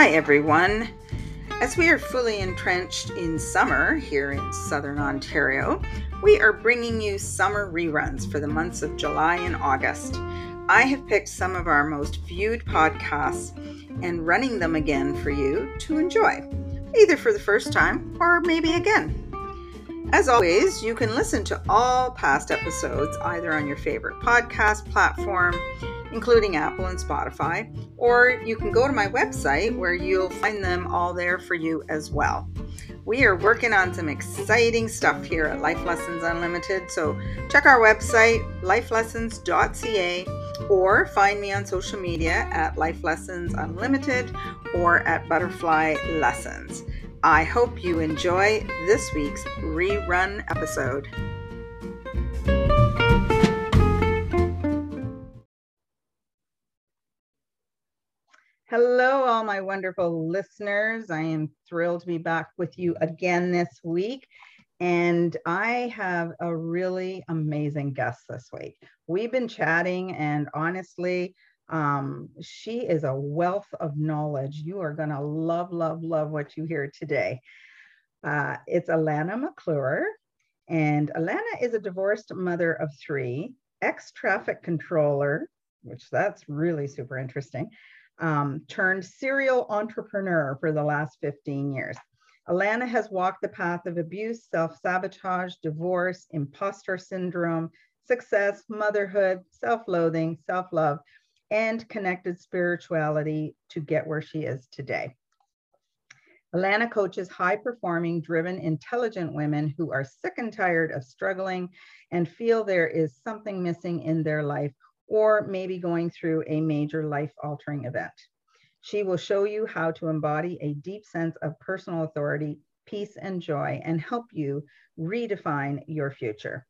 Hi, everyone. As we are fully entrenched in summer here in southern Ontario, we are bringing you summer reruns for the months of July and August. I have picked some of our most viewed podcasts and running them again for you to enjoy, either for the first time or maybe again. As always, you can listen to all past episodes either on your favorite podcast platform, including Apple and Spotify, or you can go to my website where you'll find them all there for you as well. We are working on some exciting stuff here at Life Lessons Unlimited, so check our website, lifelessons.ca, or find me on social media at Life Lessons Unlimited or at Butterfly Lessons. I hope you enjoy this week's rerun episode. Hello, all my wonderful listeners. I am thrilled to be back with you again this week. And I have a really amazing guest this week. We've been chatting, and honestly, um, she is a wealth of knowledge. You are going to love, love, love what you hear today. Uh, it's Alana McClure, and Alana is a divorced mother of three, ex traffic controller, which that's really super interesting, um, turned serial entrepreneur for the last 15 years. Alana has walked the path of abuse, self sabotage, divorce, imposter syndrome, success, motherhood, self loathing, self love, and connected spirituality to get where she is today. Alana coaches high performing, driven, intelligent women who are sick and tired of struggling and feel there is something missing in their life or maybe going through a major life altering event. She will show you how to embody a deep sense of personal authority, peace, and joy and help you redefine your future.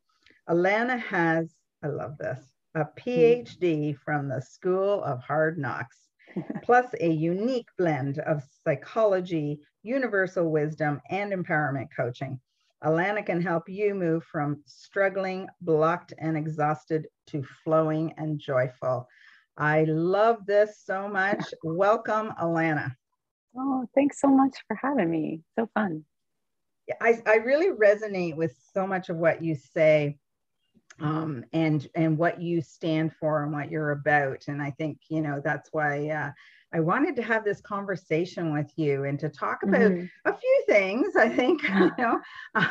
Alana has, I love this, a PhD from the School of Hard Knocks, plus a unique blend of psychology, universal wisdom, and empowerment coaching. Alana can help you move from struggling, blocked, and exhausted to flowing and joyful. I love this so much. Welcome, Alana. Oh, thanks so much for having me. So fun. Yeah, I, I really resonate with so much of what you say um, and and what you stand for and what you're about. And I think you know that's why uh, I wanted to have this conversation with you and to talk about mm-hmm. a few things. I think you know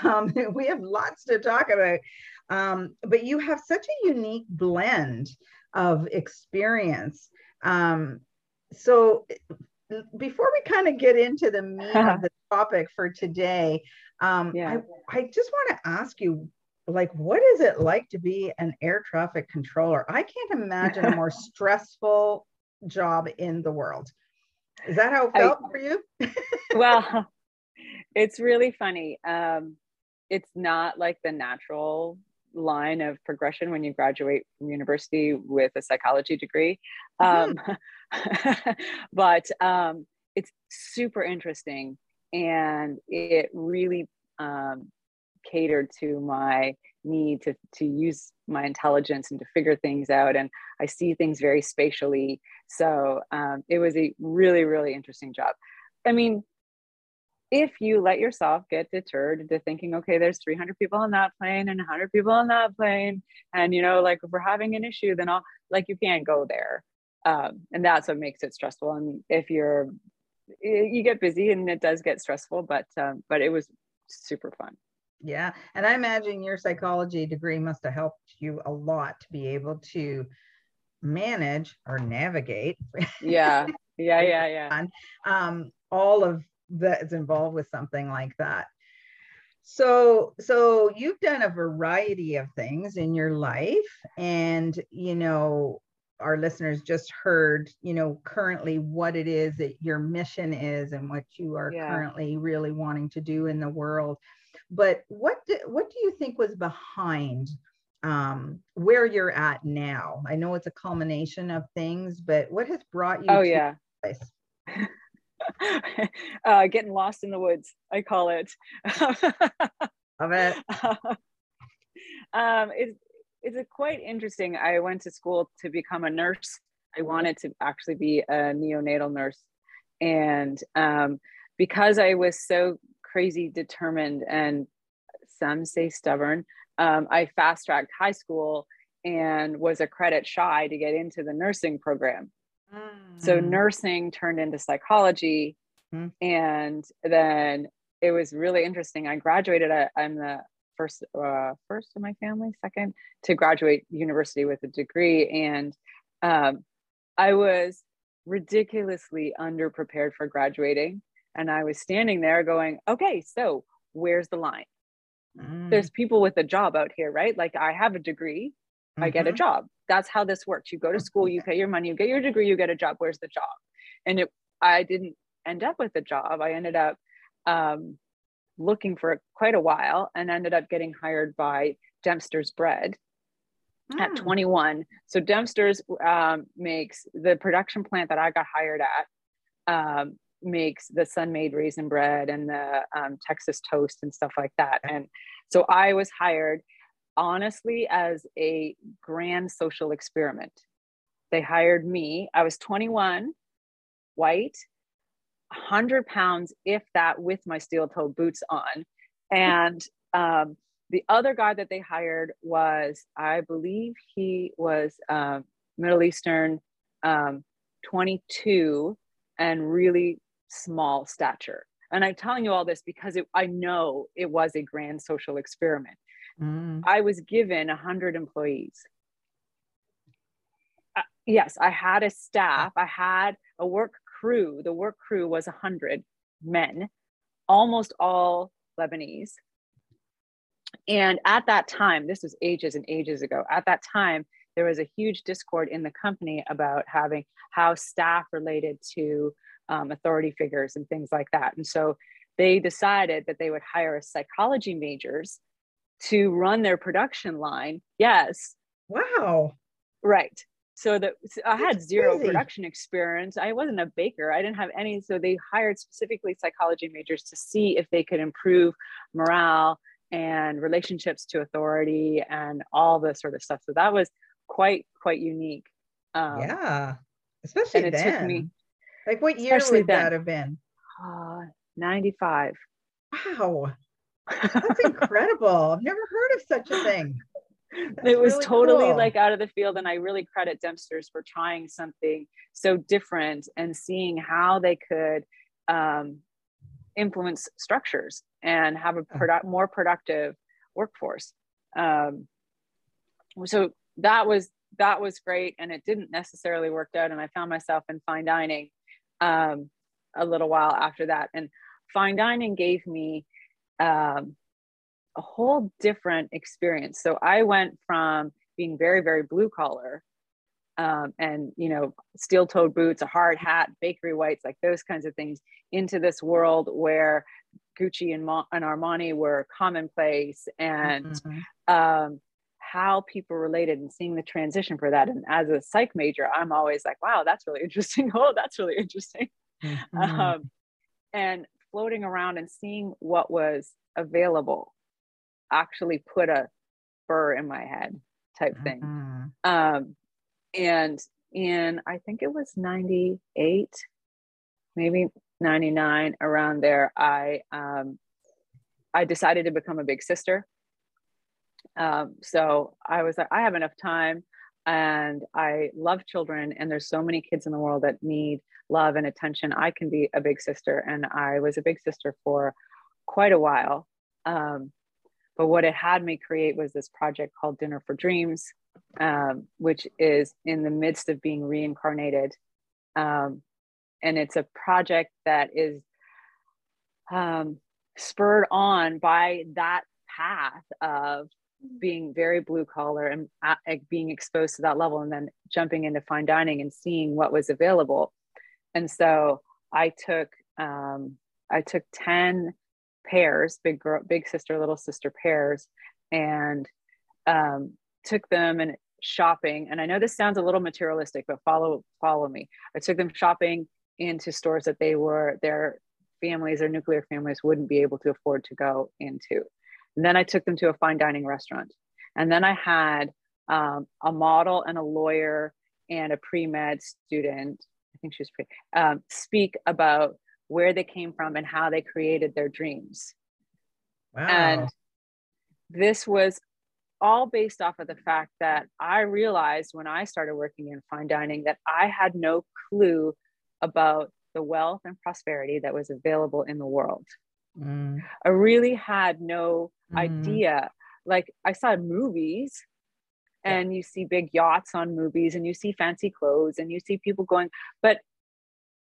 um, we have lots to talk about, um, but you have such a unique blend of experience. Um, so before we kind of get into the meat of the topic for today, um, yeah. I, I just want to ask you like what is it like to be an air traffic controller i can't imagine a more stressful job in the world. Is that how it felt I, for you? Well it's really funny. Um, it's not like the natural line of progression when you graduate from university with a psychology degree. Mm-hmm. um, but um, it's super interesting and it really um, catered to my need to to use my intelligence and to figure things out. And i see things very spatially. So um, it was a really really interesting job. I mean if you let yourself get deterred into thinking okay there's 300 people on that plane and 100 people on that plane and you know like if we're having an issue then i'll like you can't go there. Um, and that's what makes it stressful. And if you're you get busy and it does get stressful but um, but it was super fun yeah. And I imagine your psychology degree must have helped you a lot to be able to manage or navigate. Yeah. Yeah. Yeah. Yeah. um, all of that is involved with something like that. So, so you've done a variety of things in your life, and you know, our listeners just heard, you know, currently what it is that your mission is and what you are yeah. currently really wanting to do in the world. But what do, what do you think was behind um, where you're at now? I know it's a culmination of things, but what has brought you? Oh yeah. Place? uh, getting lost in the woods, I call it. Love it. um, it's it's a quite interesting. I went to school to become a nurse. I wanted to actually be a neonatal nurse, and um, because I was so crazy determined and some say stubborn, um, I fast tracked high school and was a credit shy to get into the nursing program. Mm. So nursing turned into psychology. Mm. And then it was really interesting. I graduated, I, I'm the first, uh, first in my family, second to graduate university with a degree. And um, I was ridiculously underprepared for graduating. And I was standing there going, okay, so where's the line? Mm. There's people with a job out here, right? Like I have a degree, mm-hmm. I get a mm-hmm. job. That's how this works. You go to school, you pay your money, you get your degree, you get a job. Where's the job? And it, I didn't end up with a job. I ended up um, looking for quite a while and ended up getting hired by Dempster's Bread mm. at 21. So Dempster's um, makes the production plant that I got hired at. Um, makes the Sun-Maid raisin bread and the um, Texas toast and stuff like that. And so I was hired honestly as a grand social experiment. They hired me. I was 21, white, 100 pounds, if that, with my steel toed boots on. And um, the other guy that they hired was, I believe he was um, Middle Eastern, um, 22, and really small stature. And I'm telling you all this because it, I know it was a grand social experiment. Mm. I was given 100 employees. Uh, yes, I had a staff, I had a work crew. The work crew was 100 men, almost all Lebanese. And at that time, this was ages and ages ago, at that time, there was a huge discord in the company about having how staff related to um, authority figures and things like that. And so they decided that they would hire psychology majors to run their production line. Yes. Wow. Right. So that I had zero crazy. production experience. I wasn't a baker. I didn't have any. So they hired specifically psychology majors to see if they could improve morale and relationships to authority and all this sort of stuff. So that was quite quite unique. Um, yeah, especially and it then. took me like what year Especially would then. that have been? Uh, 95. Wow. That's incredible. I've never heard of such a thing. That's it was really totally cool. like out of the field. And I really credit Dempsters for trying something so different and seeing how they could um, influence structures and have a produ- more productive workforce. Um, so that was that was great and it didn't necessarily work out and i found myself in fine dining um, a little while after that. And fine dining gave me um, a whole different experience. So I went from being very, very blue collar um, and, you know, steel toed boots, a hard hat, bakery whites, like those kinds of things, into this world where Gucci and, Mo- and Armani were commonplace and mm-hmm. um, how people related and seeing the transition for that. And as a psych major, I'm always like, wow, that's really interesting. oh, that's really interesting. Mm-hmm. Um, and floating around and seeing what was available actually put a burr in my head type thing. Mm-hmm. Um, and in, I think it was 98, maybe 99 around there, I, um, I decided to become a big sister um, so I was like, I have enough time and I love children, and there's so many kids in the world that need love and attention. I can be a big sister, and I was a big sister for quite a while. Um, but what it had me create was this project called Dinner for Dreams, um, which is in the midst of being reincarnated. Um, and it's a project that is um, spurred on by that path of being very blue collar and uh, being exposed to that level and then jumping into fine dining and seeing what was available. And so i took um, i took 10 pairs big girl big sister little sister pairs and um, took them and shopping. And i know this sounds a little materialistic but follow follow me. I took them shopping into stores that they were their families or nuclear families wouldn't be able to afford to go into and then I took them to a fine dining restaurant. And then I had um, a model and a lawyer and a pre med student. I think she's pretty, um, speak about where they came from and how they created their dreams. Wow. And this was all based off of the fact that I realized when I started working in fine dining that I had no clue about the wealth and prosperity that was available in the world. Mm. I really had no mm. idea. Like I saw movies and yeah. you see big yachts on movies and you see fancy clothes and you see people going, but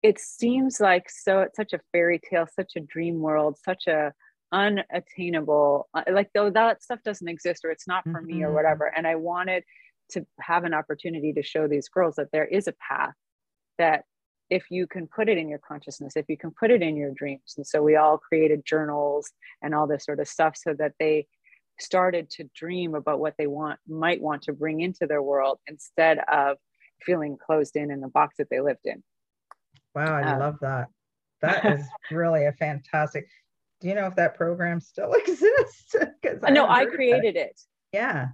it seems like so it's such a fairy tale, such a dream world, such a unattainable uh, like though that stuff doesn't exist or it's not for mm-hmm. me or mm-hmm. whatever and i wanted to have an opportunity to show these girls that there is a path that if you can put it in your consciousness if you can put it in your dreams and so we all created journals and all this sort of stuff so that they started to dream about what they want might want to bring into their world instead of feeling closed in in the box that they lived in wow i um, love that that is really a fantastic do you know if that program still exists? Because no, I created it. it. Yeah.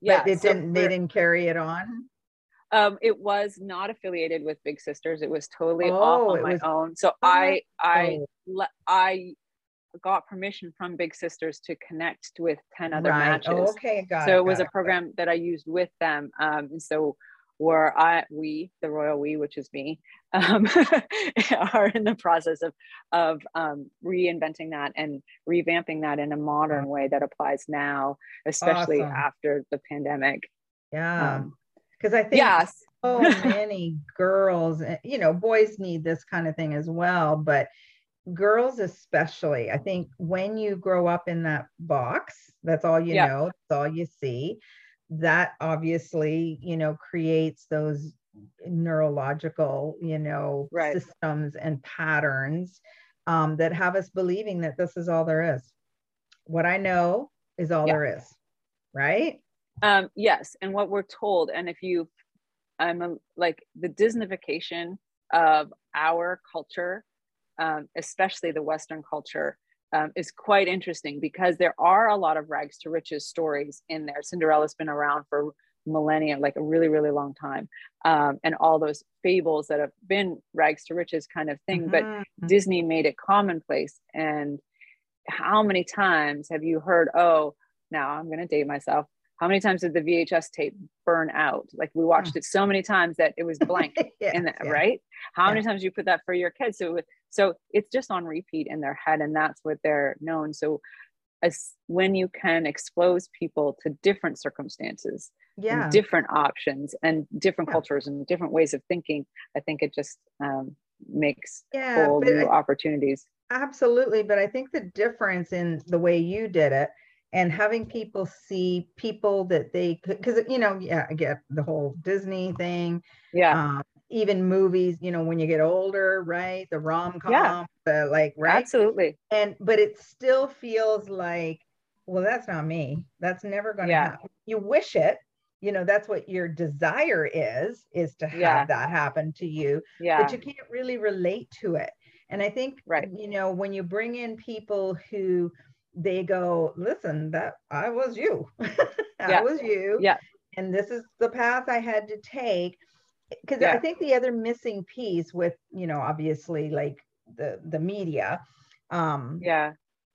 Yeah. But it so didn't. They didn't carry it on. Um, it was not affiliated with Big Sisters. It was totally oh, off on my was, own. So oh, I, I, oh. I got permission from Big Sisters to connect with ten other right. matches. Oh, okay, got so it. it was a program that I used with them. Um, and so where I we the royal we which is me um, are in the process of of um, reinventing that and revamping that in a modern way that applies now especially awesome. after the pandemic yeah because I think yes so many girls eh, you know boys need this kind of thing as well but girls especially i think when you grow up in that box that's all you yeah. know that's all you see that obviously you know creates those neurological you know right. systems and patterns um, that have us believing that this is all there is what i know is all yeah. there is right um, yes and what we're told and if you i'm a, like the disneyfication of our culture um, especially the western culture um, is quite interesting because there are a lot of rags to riches stories in there. Cinderella's been around for millennia, like a really, really long time. Um, and all those fables that have been rags to riches kind of thing. Mm-hmm. But Disney made it commonplace. And how many times have you heard, oh, now I'm going to date myself. How many times did the VHS tape burn out? Like we watched mm. it so many times that it was blank yes, in that, yeah. right? How yeah. many times you put that for your kids? So so it's just on repeat in their head, and that's what they're known. So as when you can expose people to different circumstances, yeah, different options, and different yeah. cultures and different ways of thinking, I think it just um, makes yeah, whole new I, opportunities. Absolutely, but I think the difference in the way you did it and having people see people that they could because you know yeah i get the whole disney thing yeah um, even movies, you know, when you get older, right? The rom com, yeah. the like, right? Absolutely. And but it still feels like, well, that's not me. That's never going to yeah. happen. You wish it, you know, that's what your desire is, is to have yeah. that happen to you. Yeah. But you can't really relate to it. And I think, right. you know, when you bring in people who they go, listen, that I was you. that yeah. was you. Yeah. And this is the path I had to take because yeah. I think the other missing piece with, you know, obviously like the the media, um, yeah,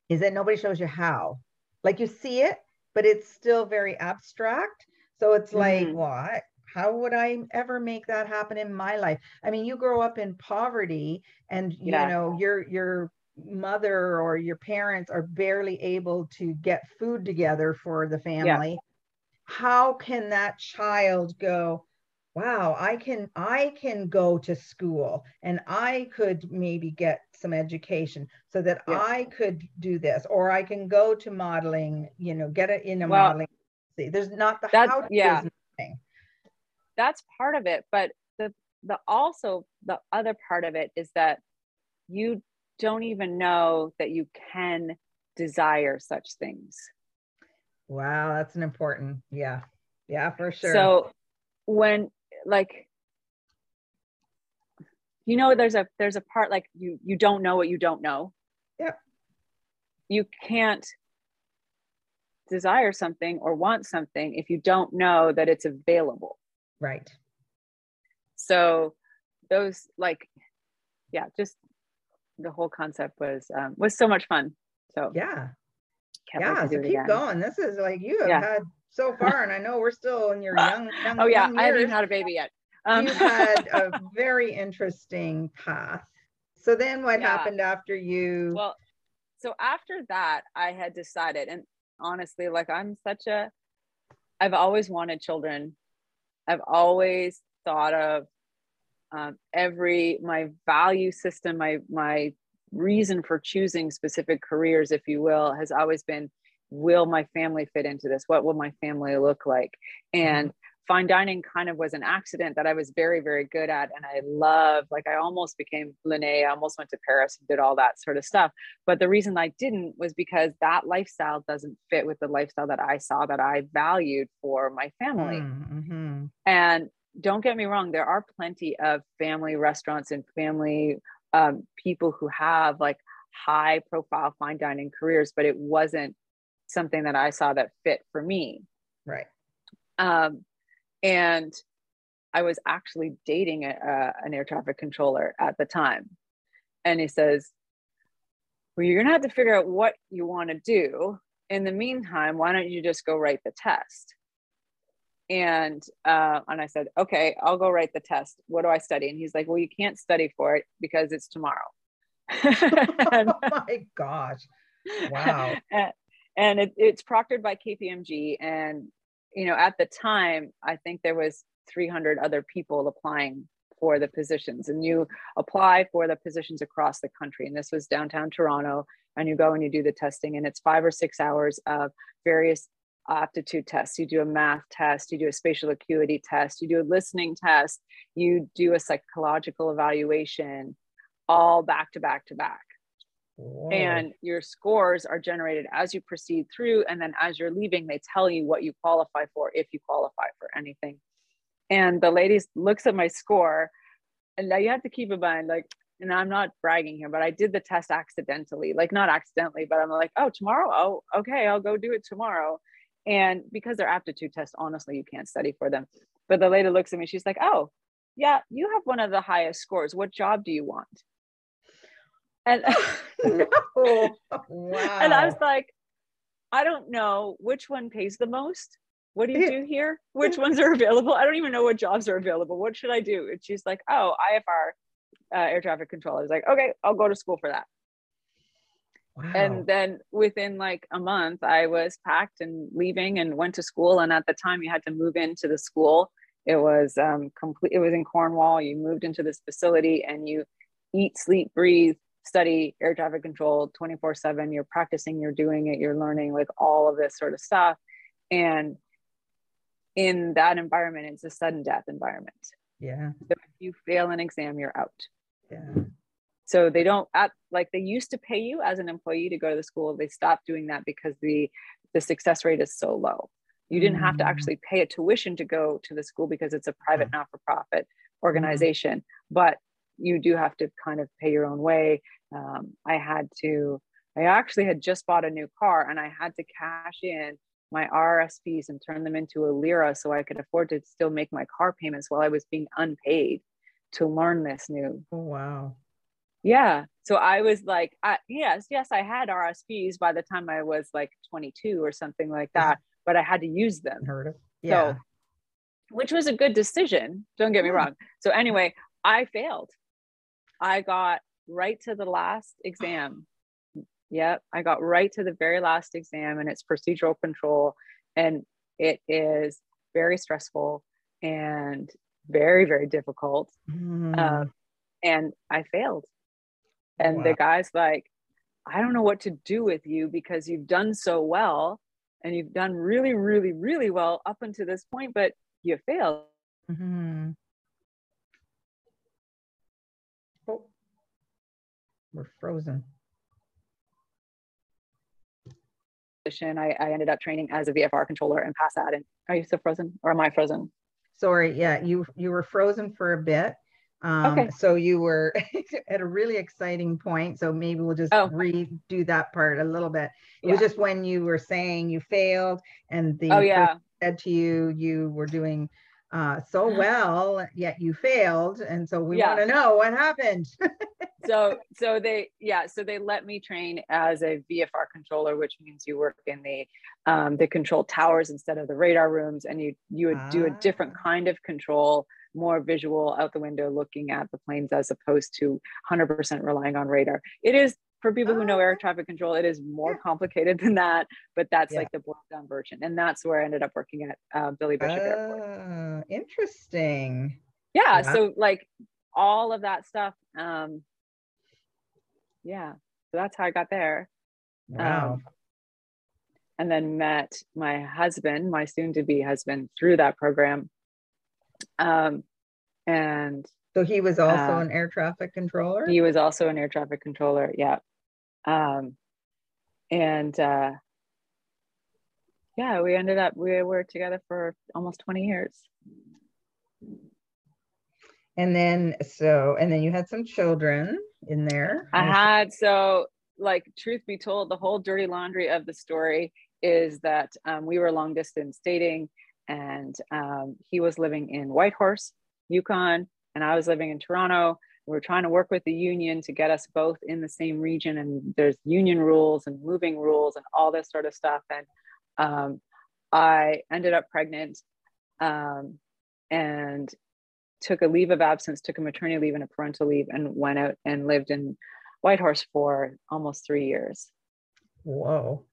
is that nobody shows you how. Like you see it, but it's still very abstract. So it's like, mm-hmm. what? How would I ever make that happen in my life? I mean, you grow up in poverty, and you yeah. know your your mother or your parents are barely able to get food together for the family. Yeah. How can that child go? wow i can i can go to school and i could maybe get some education so that yeah. i could do this or i can go to modeling you know get it in a well, modeling see there's not the that's, how yeah thing. that's part of it but the the also the other part of it is that you don't even know that you can desire such things. Wow that's an important yeah yeah for sure. So when like you know there's a there's a part like you you don't know what you don't know. Yeah you can't desire something or want something if you don't know that it's available. Right. So those like yeah just the whole concept was um, was so much fun. So yeah. yeah so keep again. going. This is like you have yeah. had so far and i know we're still in your young, young oh yeah young i haven't even had a baby yet. Um, you had a very interesting path. So then what yeah. happened after you well so after that i had decided and honestly like i'm such a i've always wanted children. I've always thought of um, every my value system my my reason for choosing specific careers if you will has always been will my family fit into this what will my family look like and fine dining kind of was an accident that I was very, very good at. And I love, like, I almost became Lene, I almost went to Paris and did all that sort of stuff. But the reason I didn't was because that lifestyle doesn't fit with the lifestyle that I saw that I valued for my family. Mm-hmm. And don't get me wrong, there are plenty of family restaurants and family um, people who have like high profile fine dining careers, but it wasn't something that I saw that fit for me. Right. Um, and I was actually dating a, a, an air traffic controller at the time. And he says, Well, you're going to have to figure out what you want to do. In the meantime, why don't you just go write the test? And uh, and I said, okay, I'll go write the test. What do I study? And he's like, well, you can't study for it because it's tomorrow. and, oh my gosh! Wow. and, and it, it's proctored by KPMG, and you know, at the time, I think there was 300 other people applying for the positions and you apply for the positions across the country. And this was downtown Toronto and you go and you do the testing and it's five or six hours of various aptitude tests. You do a math test, you do a spatial acuity test, you do a listening test, you do a psychological evaluation, all back to back to back. And your scores are generated as you proceed through and then as you're leaving they tell you what you qualify for if you qualify for anything and the lady looks at my score and now you have to keep in mind like and i'm not bragging here but i did the test accidentally like not accidentally but i'm like oh tomorrow oh okay i'll go do it tomorrow and because they're aptitude tests honestly you can't study for them but the lady looks at me she's like oh yeah you have one of the highest scores what job do you want and no. wow. and I was like, I don't know which one pays the most. What do you do here? Which ones are available? I don't even know what jobs are available. What should I do? And she's like, oh, IFR, uh, air traffic control. I was like, okay, I'll go to school for that. Wow. And then within like a month, I was packed and leaving and went to school. And at the time, you had to move into the school. It was um, complete. It was in Cornwall. You moved into this facility and you eat, sleep, breathe study air traffic control 24 7 you're practicing you're doing it you're learning like all of this sort of stuff and in that environment it's a sudden death environment yeah so if you fail an exam you're out yeah so they don't at like they used to pay you as an employee to go to the school they stopped doing that because the the success rate is so low you didn't have to mm. actually pay a tuition to go to the school because it's a private not-for-profit organization but you do have to kind of pay your own way. Um, I had to, I actually had just bought a new car and I had to cash in my RSPs and turn them into a LIRA so I could afford to still make my car payments while I was being unpaid to learn this new. Oh, wow. Yeah. So I was like, I, yes, yes, I had RSPs by the time I was like 22 or something like that, but I had to use them. Heard of. Yeah. So, which was a good decision. Don't get me wrong. So anyway, I failed. I got right to the last exam. Yep, I got right to the very last exam, and it's procedural control, and it is very stressful and very very difficult. Mm. Uh, and I failed. And wow. the guy's like, I don't know what to do with you because you've done so well, and you've done really really really well up until this point, but you failed. Mm-hmm. We're frozen. I, I ended up training as a VFR controller and passed that. And are you still frozen or am I frozen? Sorry, yeah, you you were frozen for a bit. Um, okay. So you were at a really exciting point. So maybe we'll just oh. redo that part a little bit. It yeah. was just when you were saying you failed and the oh, yeah. said to you you were doing uh, so well, yet you failed. And so we Yeah. want to know what happened. so so they yeah so they let me train as a vfr controller which means you work in the um, the control towers instead of the radar rooms and you you would do a different Ah. kind of control more visual out the window looking at the planes as opposed to 100% relying on radar it is for people who know air Ah. traffic control it is more Yeah. complicated than that but that's Yeah. like the boiled down version and that's where i ended up working at uh, billy bishop airport Ah, interesting. yeah Yeah. so like all of that stuff um yeah so that's how i got there Wow. Um, and then met my husband my soon to be husband through that program um and so he was also uh, an air traffic controller? he was also an air traffic controller yeah um and uh yeah we ended up we were together for almost 20 years and then so and then you had some children in there. I had so like truth be told, the whole dirty laundry of the story is that um, we were long distance dating, and um, he was living in Whitehorse, Yukon, and I was living in Toronto. We were trying to work with the union to get us both in the same region, and there's union rules and moving rules and all this sort of stuff. And um, I ended up pregnant, um, and took a leave of absence, took a maternity leave and a parental leave, and went out and lived in Whitehorse for almost three years. Whoa.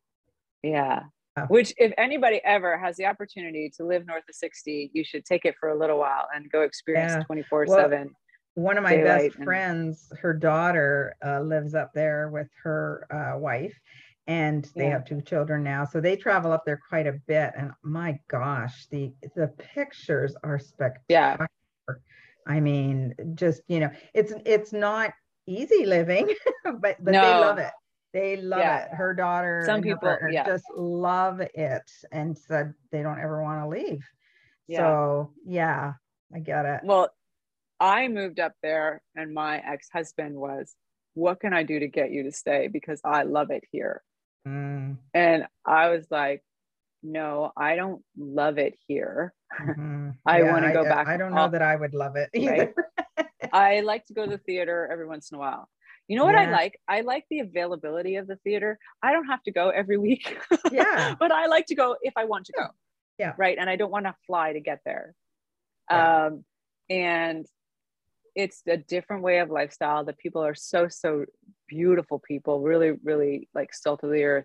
Yeah. Wow. Which, if anybody ever has the opportunity to live north of 60, you should take it for a little while and go experience Yeah. 24 Well, 7. One of my best and- friends, her daughter uh, lives up there with her uh, wife, and they Yeah. have two children now. So they travel up there quite a bit. And my gosh, the the pictures are spectacular. Yeah. I mean, just you know, it's it's not easy living, but but they love it. They love Yeah. it. Her daughter Some people- partner yeah. just love it and said they don't ever want to leave. Yeah. So yeah, I get it. Well, I moved up there, and my ex husband was, What can I do to get you to stay? Because I love it here. Mm, And I was like, No, I don't love it here. mhm. I wanna go I- back I don't know that I would love it Right? either. I like to go to the theater every once in a while. You know what I like? I like the availability of the theater. I don't have to go every week. Yeah. but I like to go if I want to go. Yeah. Right. And I don't want to fly to get there. Yeah. Um, and it's a different way of lifestyle. The people are so, so beautiful people, really, really like salt of the earth,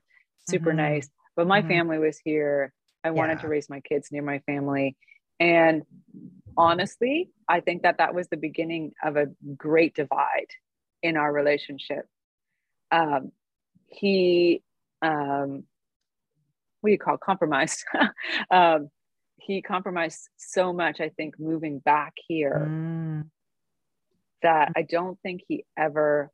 super Mhm. nice. But my Mhm. family was here. I wanted to raise my kids near my family. And honestly, I think that that was the beginning of a great divide in our relationship. Um, he, um, what do you call compromised? um, he compromised so much, I think, moving back here Mm, that I don't think he ever,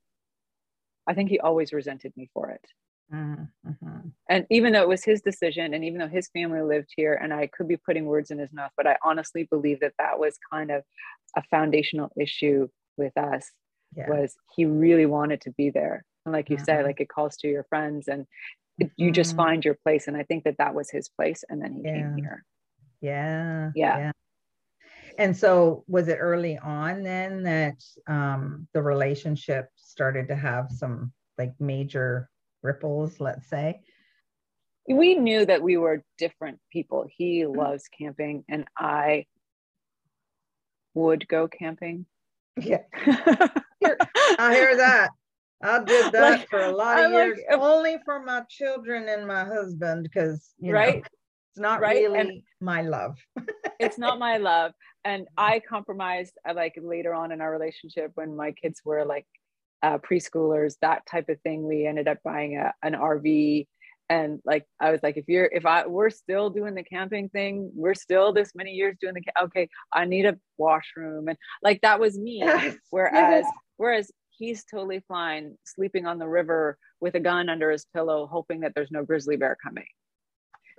I think he always resented me for it. mm, mhm. And even though it was his decision, and even though his family lived here, and I could be putting words in his mouth, but I honestly believe that that was kind of a foundational issue with us. Yeah. Was he really wanted to be there? And like you said, Mhm. like it calls to your friends, and it- you just Mhm. find your place. And I think that that was his place, and then he Yeah. came here. Yeah. Yeah. And so was it early on then that um, the relationship started to have some like major ripples, let's say? We knew that we were different people. He Mm-hmm. loves camping, and I would go camping. Yeah. I hear that. I did that Like, for a lot of I'm years, if- only for my children and my husband, because you know, Right? it's not Right? really And- my love. it's not my love and i compromised uh, like later on in our relationship when my kids were like uh, preschoolers that type of thing we ended up buying a, an rv and like i was like if you're if i we're still doing the camping thing we're still this many years doing the okay i need a washroom. And like that was me. Whereas whereas he's totally fine sleeping on the river with a gun under his pillow hoping that there's no grizzly bear coming.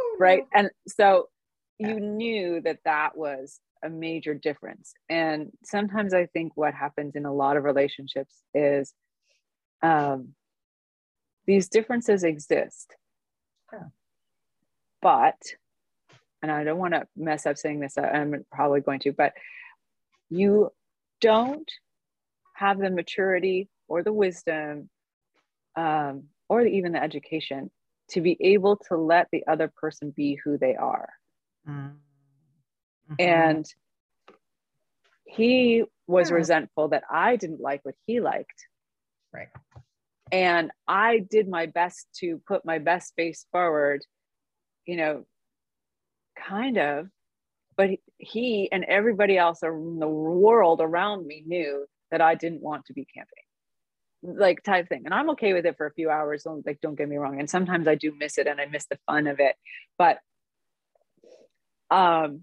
Oh, right? no. and so Yeah. you knew that that was a major difference. And sometimes i think what happens in a lot of relationships is um, these differences exist Yeah. but and I don't want to mess up saying this, I'm probably going to, but you don't have the maturity or the wisdom um, or even the education to be able to let the other person be who they are. Mm-hmm. And he was yeah. resentful that I didn't like what he liked. Right. And I did my best to put my best face forward, you know, kind of, but he and everybody else in the world around me knew that I didn't want to be camping like type thing. And i'm okay with it for a few hours don't like don't get me wrong. And sometimes i do miss it and i miss the fun of it. But um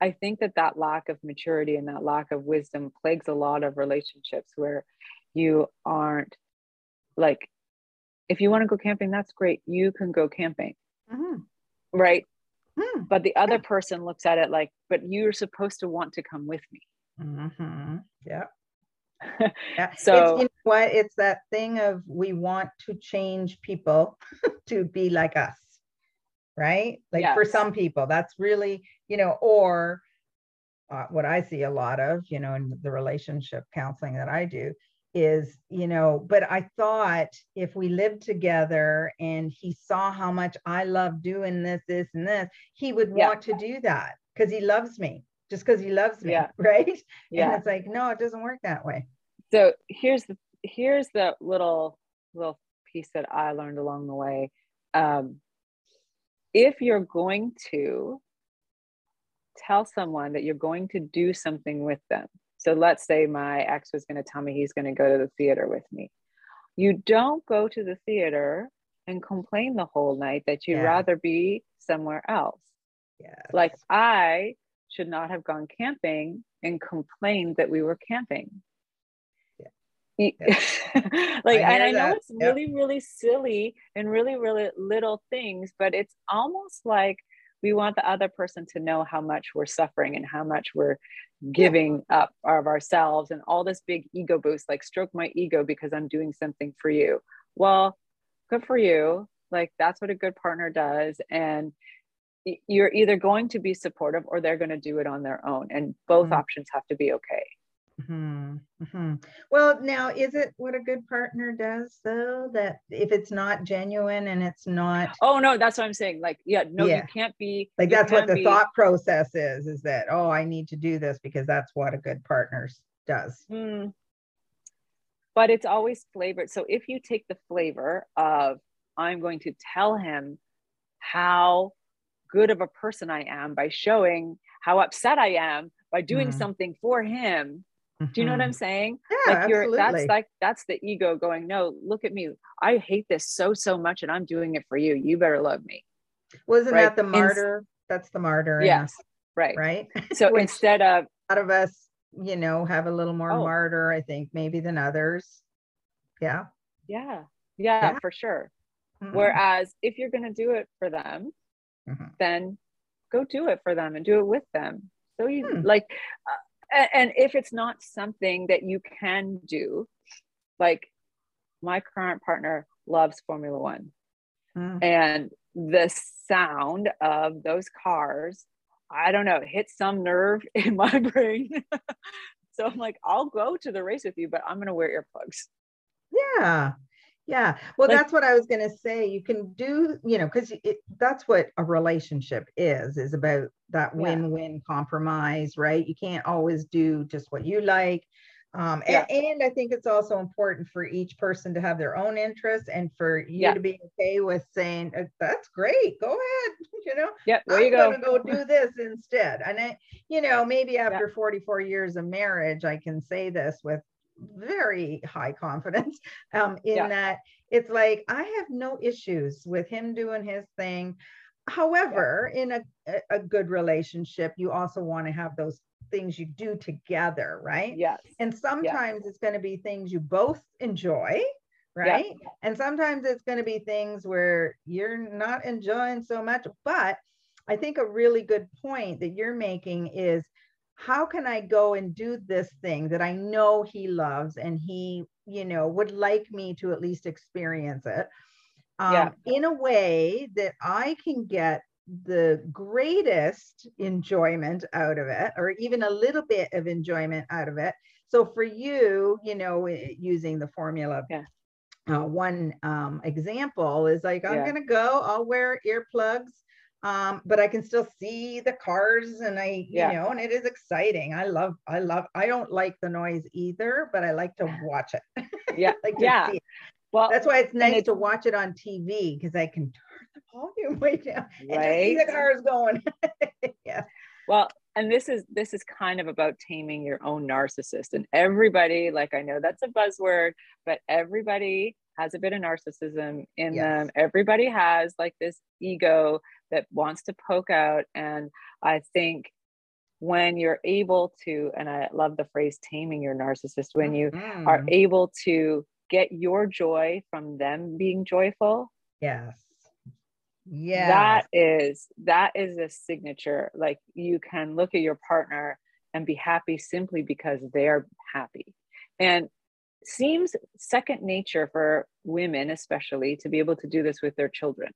i think that that lack of maturity and that lack of wisdom plagues a lot of relationships where you aren't like if you want to go camping that's great you can go camping mm-hmm. right mm-hmm. but the other person looks at it like but you're supposed to want to come with me mm-hmm. yeah yeah. so it's, you know what it's that thing of we want to change people to be like us right like yes. for some people that's really you know or uh, what i see a lot of you know in the relationship counseling that i do is you know but i thought if we lived together and he saw how much i love doing this this and this he would yeah. want to do that because he loves me just because he loves me yeah. right yeah. and it's like no it doesn't work that way so here's the here's the little little piece that i learned along the way um, if you're going to tell someone that you're going to do something with them so let's say my ex was going to tell me he's going to go to the theater with me you don't go to the theater and complain the whole night that you'd yeah. rather be somewhere else yes. like i should not have gone camping and complained that we were camping. Yeah. like, I and I know that. it's really, really silly and really, really little things, but it's almost like we want the other person to know how much we're suffering and how much we're giving up of ourselves and all this big ego boost, like stroke my ego because I'm doing something for you. Well, good for you. Like that's what a good partner does. And you're either going to be supportive or they're going to do it on their own and both mm-hmm. options have to be okay mm-hmm. Mm-hmm. well now is it what a good partner does though that if it's not genuine and it's not oh no that's what i'm saying like yeah no yeah. you can't be like that's what the be... thought process is is that oh i need to do this because that's what a good partner does mm. but it's always flavored so if you take the flavor of i'm going to tell him how good of a person I am by showing how upset I am by doing mm-hmm. something for him. Mm-hmm. Do you know what I'm mm-hmm. saying? Yeah, like you're absolutely. that's like that's the ego going, no, look at me. I hate this so so much and I'm doing it for you. You better love me. Wasn't right? that the martyr? In, that's the martyr. Yes. Right. Right. So instead of a lot of us, you know, have a little more oh. martyr, I think, maybe than others. Yeah. Yeah. Yeah, yeah. for sure. Mm-hmm. Whereas if you're gonna do it for them, mm-hmm. then go do it for them and do it with them. So you hmm. like, uh, and if it's not something that you can do, like my current partner loves Formula One, mm. and the sound of those cars, I don't know, hit some nerve in my brain. so I'm like, I'll go to the race with you, but I'm gonna wear earplugs. Yeah, yeah. Well, like, that's what I was going to say. You can do, you know, because that's what a relationship is, is about that win win compromise, right? You can't always do just what you like. Um, yeah. and, and, I think it's also important for each person to have their own interests and for you yeah. to be okay with saying, uh, that's great, go ahead, you know, yeah, there I'm you go. gonna go do this instead. And I, you know, maybe after yeah. 44 years of marriage, I can say this with very high confidence um, in yeah. that it's like I have no issues with him doing his thing. However, yeah. in a, a good relationship, you also want to have those things you do together, right? Yes. And sometimes it's going to be things you both enjoy, right? Yeah. And sometimes it's going to be things where you're not enjoying so much. But I think a really good point that you're making is how can I go and do this thing that I know he loves and he, you know, would like me to at least experience it um, yeah. in a way that I can get the greatest enjoyment out of it or even a little bit of enjoyment out of it so for you you know using the formula yeah. uh, one um, example is like i'm Yeah. gonna go i'll wear earplugs um, but i can still see the cars and i you Yeah. know and it is exciting i love i love i don't like the noise either but i like to watch it Yeah. like Yeah. Well, that's why it's nice it's- to watch it on tv because i can turn the volume way down and just see the cars going yeah Well, and this is this is kind of about taming your own narcissist. And everybody, like I know that's a buzzword, but everybody has a bit of narcissism in Yes. them. Everybody has like this ego that wants to poke out. And I think when you're able to, and I love the phrase taming your narcissist, when you are Mhm. able to get your joy from them being joyful, yes. Yeah that is that is a signature. Like you can look at your partner and be happy simply because they're happy. And seems second nature for women especially to be able to do this with their children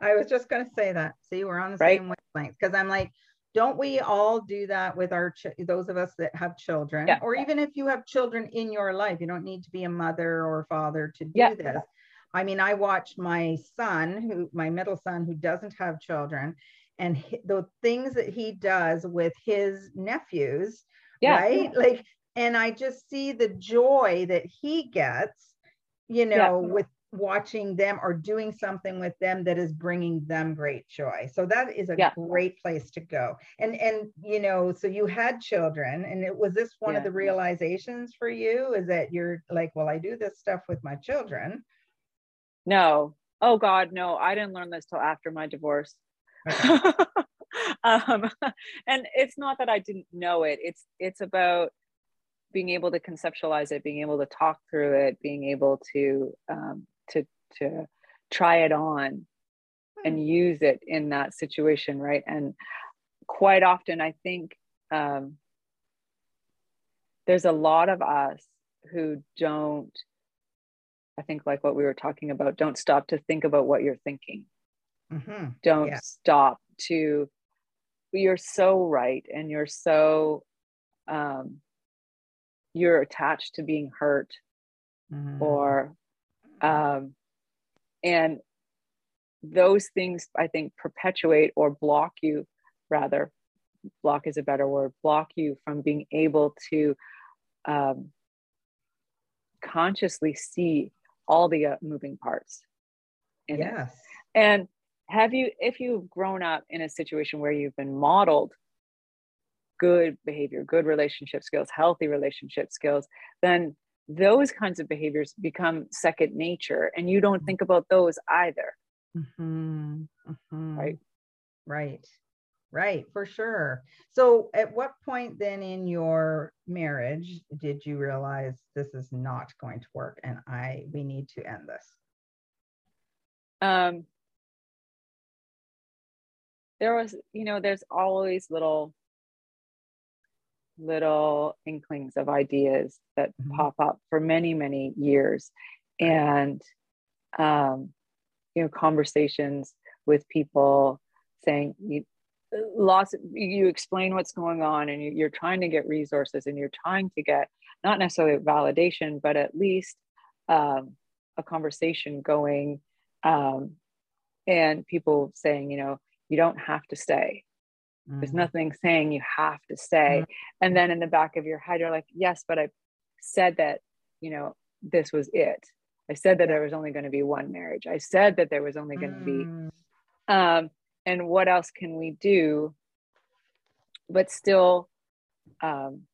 I was just going to say that. See, we're on the Right? same wavelength because I'm like, don't we all do that with our ch- those of us that have children, Yeah. or even if you have children in your life, you don't need to be a mother or father to do Yeah. this. I mean, I watched my son, who my middle son, who doesn't have children, and hi- the things that he does with his nephews, yeah right? Like, and I just see the joy that he gets, you know, with watching them or doing something with them that is bringing them great joy. So that is a Yeah. great place to go. And and you know, so you had children, and it was this one of the realizations for you is that you're like, well, I do this stuff with my children. no oh god no i didn't learn this till after my divorce Okay. um, and it's not that i didn't know it it's it's about being able to conceptualize it being able to talk through it being able to um, to to try it on and use it in that situation right and quite often i think um, there's a lot of us who don't i think like what we were talking about don't stop to think about what you're thinking Mhm. don't Yeah. stop to you're so right and you're so um you're attached to being hurt Mhm. or um and those things i think perpetuate or block you rather block is a better word block you from being able to um, consciously see all the uh, moving parts it. yes. And have you, if you've grown up in a situation where you've been modeled good behavior, good relationship skills, healthy relationship skills, then those kinds of behaviors become second nature and you don't think about those either. Mhm. Mhm. Right. Right. Right, for sure. So at what point then in your marriage did you realize this is not going to work and I we need to end this? Um, there was, you know, there's always little little inklings of ideas that Mhm. pop up for many many years. And um you know conversations with people saying you lots you explain what's going on and you, you're trying to get resources and you're trying to get not necessarily validation but at least um, a conversation going um, and people saying you know you don't have to stay there's Mhm. nothing saying you have to stay. And then in the back of your head, you're like, yes, but I said that, you know, this was it. I said that there was only going to be one marriage. I said that there was only going to be, Mm, um, and what else can we do? But still, um,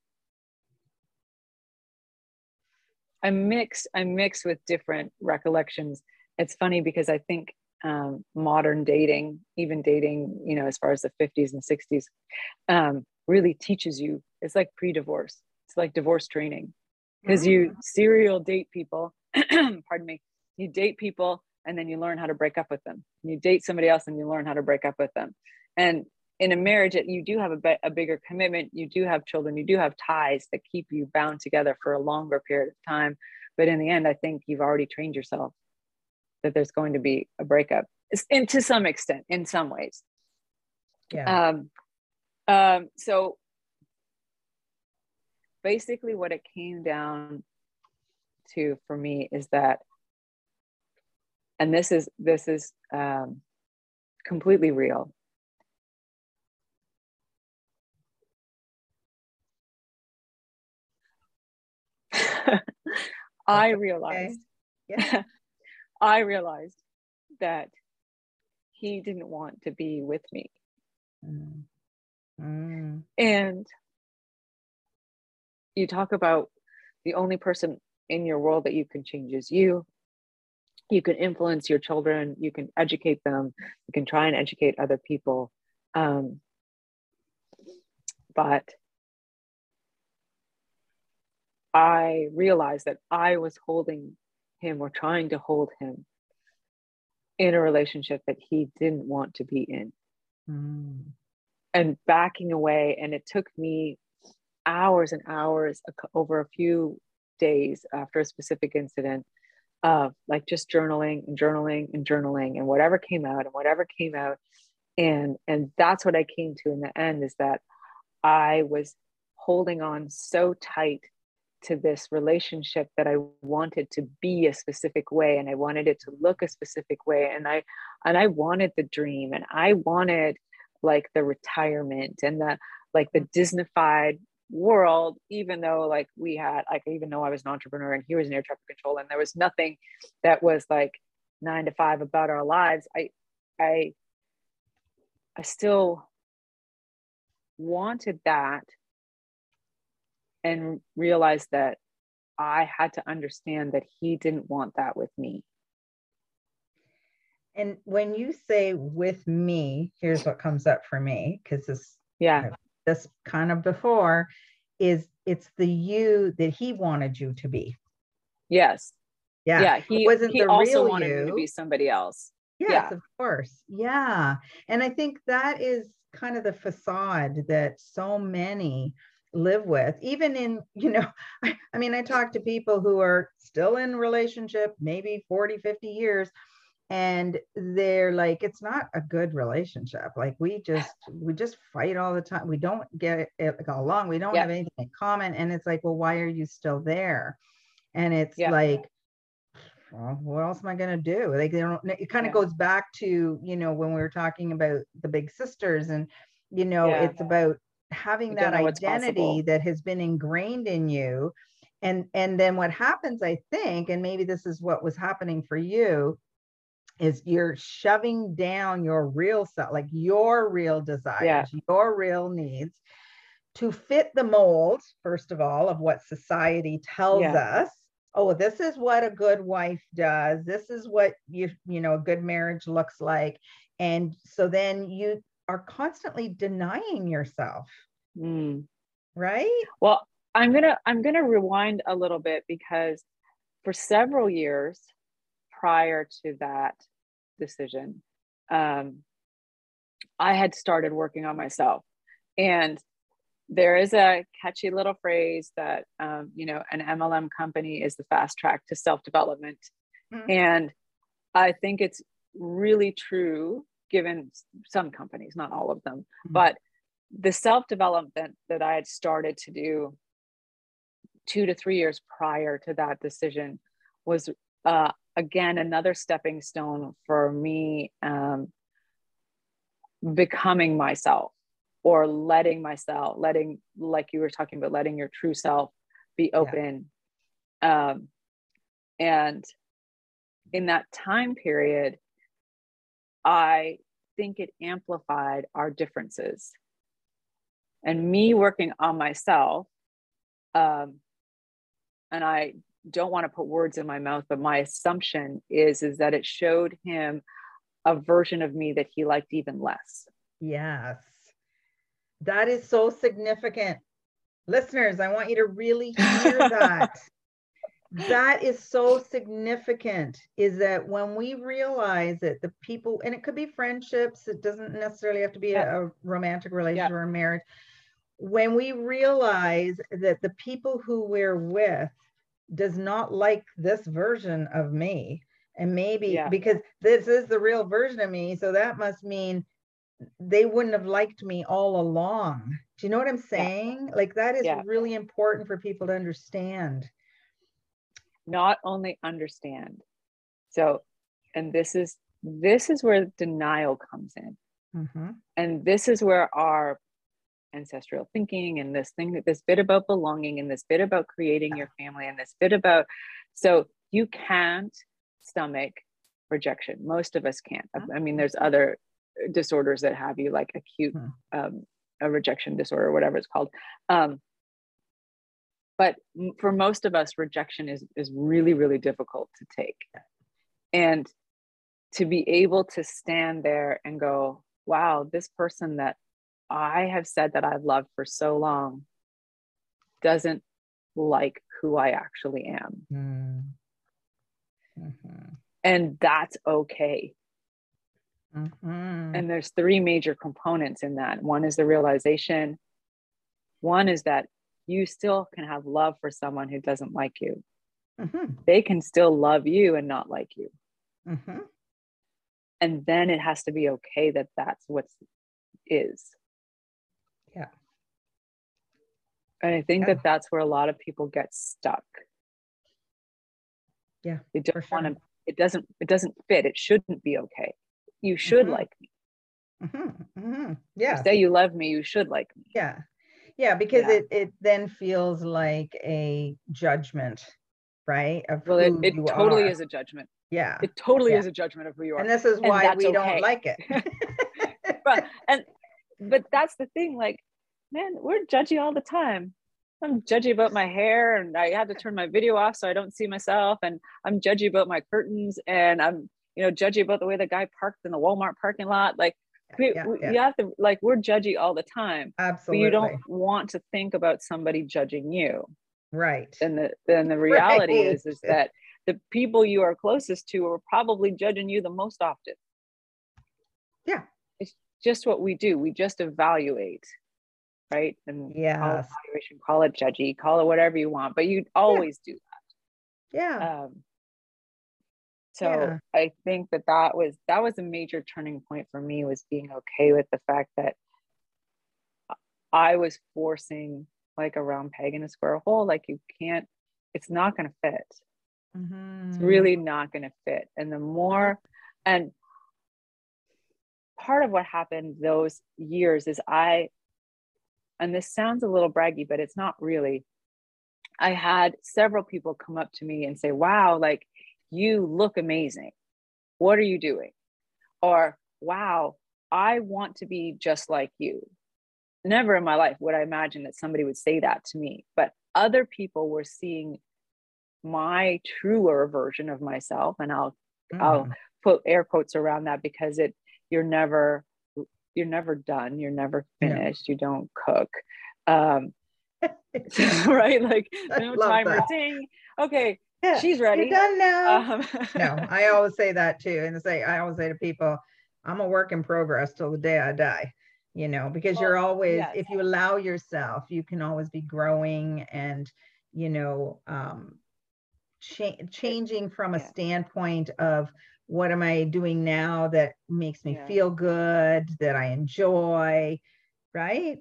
I'm mixed. I'm mixed with different recollections. It's funny because I think um, modern dating, even dating, you know, as far as the 50s and 60s, um, really teaches you. It's like pre-divorce. It's like divorce training because you serial date people. pardon me. You date people and then you learn how to break up with them. You date somebody else and you learn how to break up with them. And in a marriage, you do have a, be- a bigger commitment. You do have children. You do have ties that keep you bound together for a longer period of time. But in the end, I think you've already trained yourself that there's going to be a breakup, and to some extent, in some ways. Yeah. Um, um, so basically, what it came down to for me is that, and this is this is um, completely real. I realized, okay. yeah. I realized that he didn't want to be with me. Mm. Mm. And you talk about the only person in your world that you can change is you. You can influence your children, you can educate them, you can try and educate other people. Um, but I realized that I was holding him or trying to hold him in a relationship that he didn't want to be in. Mm. And backing away. And it took me hours and hours over a few days after a specific incident of like just journaling and journaling and journaling and whatever came out and whatever came out and and that's what i came to in the end is that i was holding on so tight to this relationship that I wanted to be a specific way and I wanted it to look a specific way and I and I wanted the dream and I wanted like the retirement and the like the mm-hmm. Disneyfied world even though like we had like even though I was an entrepreneur and he was an air traffic control and there was nothing that was like 9 to 5 about our lives I I I still wanted that and realized that I had to understand that he didn't want that with me. And when you say with me, here's what comes up for me because this, yeah, this kind of before is it's the you that he wanted you to be. Yes. Yeah. Yeah. He wasn't he the also real wanted you. to be somebody else. Yes, yeah. of course. Yeah. And I think that is kind of the facade that so many live with even in you know I, I, mean i talk to people who are still in relationship maybe 40 50 years and they're like it's not a good relationship. Like we just we just fight all the time. We don't get it along. We don't have anything in common and it's like well why are you still there? And it's like well, what else am I going to do? Like, they don't, it kind of yeah. goes back to, you know, when we were talking about the big sisters and, you know, yeah. it's about having that identity that has been ingrained in you and and then what happens i think and maybe this is what was happening for you is you're shoving down your real self like your real desires yeah. your real needs to fit the mold first of all of what society tells yeah. us oh this is what a good wife does this is what you you know a good marriage looks like and so then you are constantly denying yourself. Mm. Right? Well, I'm going to I'm going to rewind a little bit because for several years prior to that decision, um, I had started working on myself. And there is a catchy little phrase that, um, you know, an MLM company is the fast track to self development. Mm-hmm. And I think it's really true given some companies, not all of them, mm-hmm. but the self development that I had started to do two to three years prior to that decision was uh, again another stepping stone for me um, becoming myself or letting myself letting like you were talking about letting your true self be open yeah. um, and in that time period I think it amplified our differences. And me working on myself, um, and I don't want to put words in my mouth, but my assumption is is that it showed him a version of me that he liked even less. Yes. That is so significant. Listeners, I want you to really hear that that is so significant is that when we realize that the people and it could be friendships it doesn't necessarily have to be yeah. a, a, romantic relationship yeah. or a marriage when we realize that the people who we're with does not like this version of me and maybe yeah. because this is the real version of me so that must mean they wouldn't have liked me all along. Do you know what I'm saying? Like that is really important for people to understand. Not only understand. So, and this is this is where denial comes in. Mm-hmm. And this is where our ancestral thinking and this thing that this bit about belonging and this bit about creating your family and this bit about so you can't stomach rejection most of us can't i mean there's other disorders that have you like acute hmm. um, a rejection disorder whatever it's called um, but for most of us rejection is is really really difficult to take and to be able to stand there and go wow this person that i have said that i've loved for so long doesn't like who i actually am mm. mm-hmm. and that's okay Mm-hmm. And there's three major components in that. One is the realization, one is that you still can have love for someone who doesn't like you. Mm-hmm. They can still love you and not like you. Mm-hmm. And then it has to be okay that that's what is. Yeah. And I think yeah. that that's where a lot of people get stuck. Yeah. They don't sure. want to, it doesn't, it doesn't fit. It shouldn't be okay you should mm-hmm. like me. Mm-hmm. Mm-hmm. Yeah. You say you love me, you should like me. Yeah. Yeah, because yeah. it it then feels like a judgment, right? Of well, it, it totally are. is a judgment. Yeah. It totally yeah. is a judgment of who you are. And this is why we okay. don't like it. but and but that's the thing, like, man, we're judgy all the time. I'm judgy about my hair and I had to turn my video off so I don't see myself. And I'm judgy about my curtains and I'm you know, judgy about the way the guy parked in the Walmart parking lot. Like we, yeah, yeah. you have to like we're judgy all the time. Absolutely. But you don't want to think about somebody judging you. Right. And the then the reality right. is is that the people you are closest to are probably judging you the most often. Yeah. It's just what we do. We just evaluate. Right. And yeah, call it evaluation, call it judgy, call it whatever you want, but you always yeah. do that. Yeah. Um, so yeah. i think that that was that was a major turning point for me was being okay with the fact that i was forcing like a round peg in a square hole like you can't it's not going to fit mm-hmm. it's really not going to fit and the more and part of what happened those years is i and this sounds a little braggy but it's not really i had several people come up to me and say wow like you look amazing. What are you doing? Or, wow, I want to be just like you. Never in my life would I imagine that somebody would say that to me, but other people were seeing my truer version of myself. And I'll, mm. I'll put air quotes around that because it, you're never, you're never done. You're never finished. Yeah. You don't cook. Um, right? Like no timer ding. Okay, yeah, she's ready. You're done now. Um, no, I always say that too. And say, I always say to people, I'm a work in progress till the day I die, you know, because well, you're always, yes. if you allow yourself, you can always be growing and, you know, um, cha- changing from a yeah. standpoint of what am I doing now that makes me yeah. feel good, that I enjoy, right?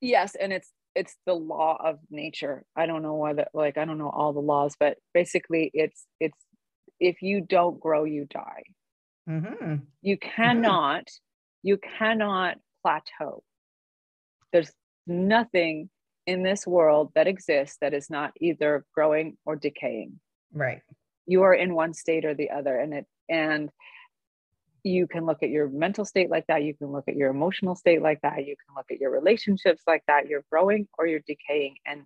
Yes. And it's, it's the law of nature i don't know whether like i don't know all the laws but basically it's it's if you don't grow you die mm-hmm. you cannot mm-hmm. you cannot plateau there's nothing in this world that exists that is not either growing or decaying right you are in one state or the other and it and you can look at your mental state like that you can look at your emotional state like that you can look at your relationships like that you're growing or you're decaying and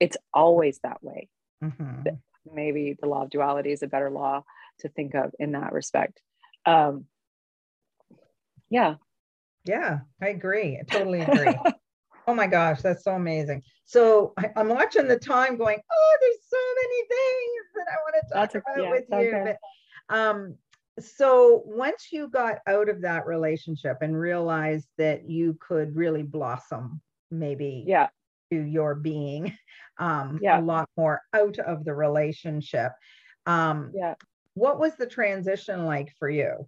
it's always that way. Mm-hmm. maybe the law of duality is a better law to think of in that respect. Um yeah. Yeah i agree i totally agree. Oh my gosh that's so amazing. So I, am watching the time going oh there's so many things that i want to talk that's about a, yeah, with you okay. but um so once you got out of that relationship and realized that you could really blossom maybe yeah to your being um yeah. a lot more out of the relationship um yeah what was the transition like for you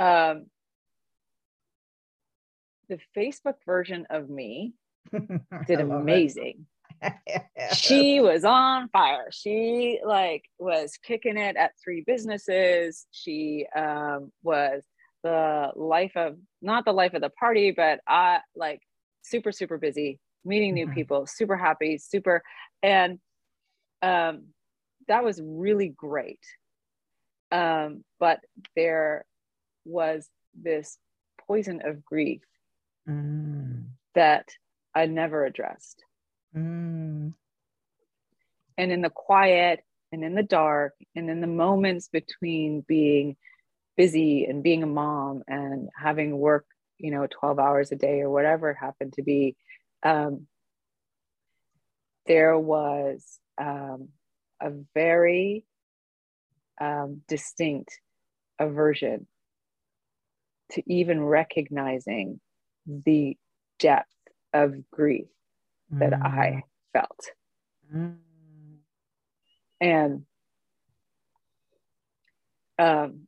um, the Facebook version of me did amazing. She was on fire. She like was kicking it at three businesses. She um, was the life of not the life of the party, but I like super super busy, meeting new mm-hmm. people, super happy, super, and um, that was really great. Um, but there was this poison of grief mm. that I never addressed. Mm. And in the quiet and in the dark and in the moments between being busy and being a mom and having work, you know, 12 hours a day or whatever it happened to be, um, there was um, a very um, distinct aversion to even recognizing the depth of grief that mm. I felt. Mm. And um,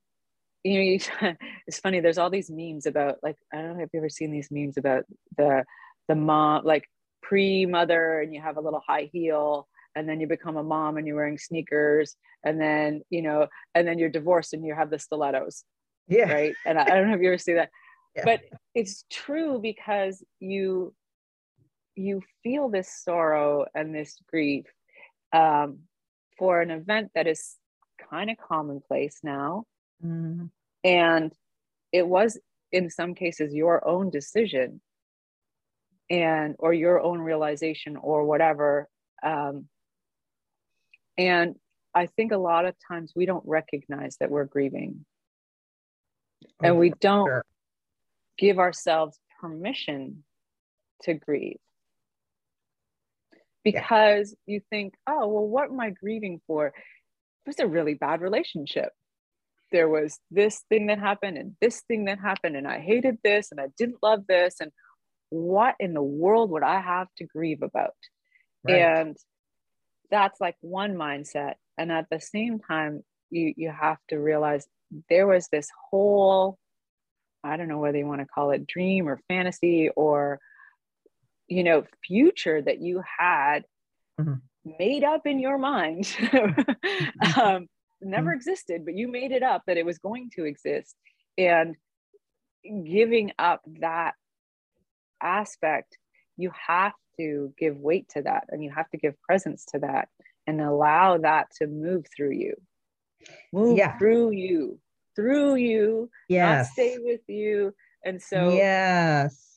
you know, you, it's funny. There's all these memes about like I don't know if you ever seen these memes about the the mom like pre mother, and you have a little high heel, and then you become a mom and you're wearing sneakers, and then you know, and then you're divorced and you have the stilettos. Yeah. Right. And I, I don't know if you ever see that, yeah. but it's true because you you feel this sorrow and this grief um, for an event that is kind of commonplace now. Mm. And it was, in some cases, your own decision and or your own realization or whatever um, and i think a lot of times we don't recognize that we're grieving oh, and we don't sure. give ourselves permission to grieve because yeah. you think, oh, well, what am I grieving for? It was a really bad relationship. There was this thing that happened and this thing that happened, and I hated this and I didn't love this. And what in the world would I have to grieve about? Right. And that's like one mindset. And at the same time, you you have to realize there was this whole, I don't know whether you want to call it dream or fantasy or you know future that you had mm-hmm. made up in your mind mm-hmm. um, never mm-hmm. existed but you made it up that it was going to exist and giving up that aspect you have to give weight to that and you have to give presence to that and allow that to move through you move yeah. through you through you yes stay with you and so yes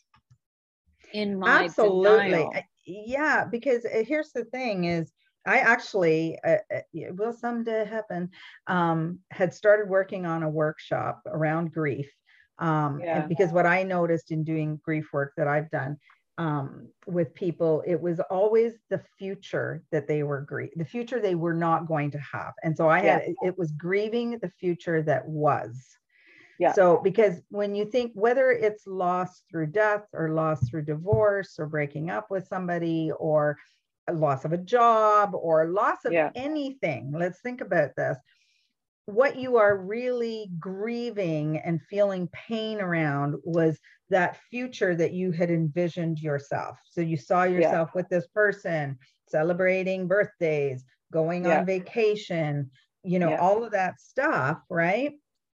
in my absolutely denial. yeah because uh, here's the thing is i actually uh, uh will someday happen um, had started working on a workshop around grief um, yeah. because what i noticed in doing grief work that i've done um, with people it was always the future that they were grief the future they were not going to have and so i had yeah. it was grieving the future that was yeah. So, because when you think whether it's loss through death or loss through divorce or breaking up with somebody or a loss of a job or loss of yeah. anything, let's think about this. What you are really grieving and feeling pain around was that future that you had envisioned yourself. So you saw yourself yeah. with this person celebrating birthdays, going yeah. on vacation, you know, all of that stuff, right?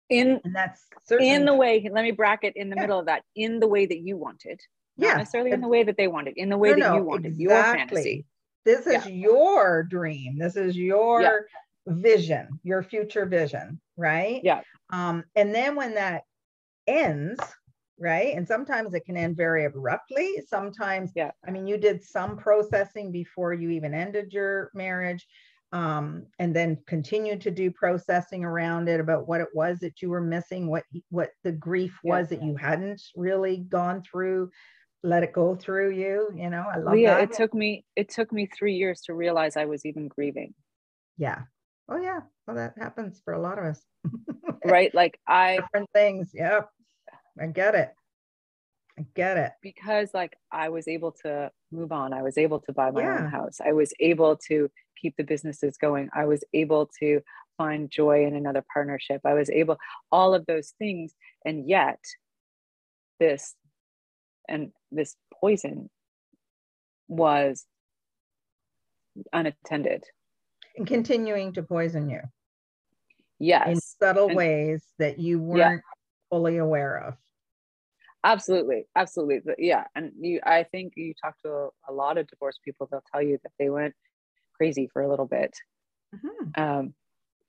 In and that's in the way let me bracket in the yeah. middle of that in the way that you wanted not yeah necessarily in the way that they wanted in the way no, that no, you wanted exactly. your fantasy. This is yeah. your dream. This is your yeah. vision your future vision right? Yeah. Um and then when that ends right and sometimes it can end very abruptly. Sometimes yeah. I mean you did some processing before you even ended your marriage um, and then continue to do processing around it about what it was that you were missing, what what the grief was yeah. that you hadn't really gone through, let it go through you. You know, I love Leah, that. It took me it took me three years to realize I was even grieving. Yeah. Oh yeah. Well, that happens for a lot of us. right. Like I different things. Yep. I get it. I get it. Because like I was able to move on. I was able to buy my yeah. own house. I was able to keep the businesses going. I was able to find joy in another partnership. I was able, all of those things. And yet, this and this poison was unattended. And continuing to poison you. Yes. In subtle and, ways that you weren't yeah. fully aware of. Absolutely. Absolutely. Yeah. And you, I think you talk to a, a lot of divorced people, they'll tell you that they went crazy for a little bit. Mm-hmm. Um,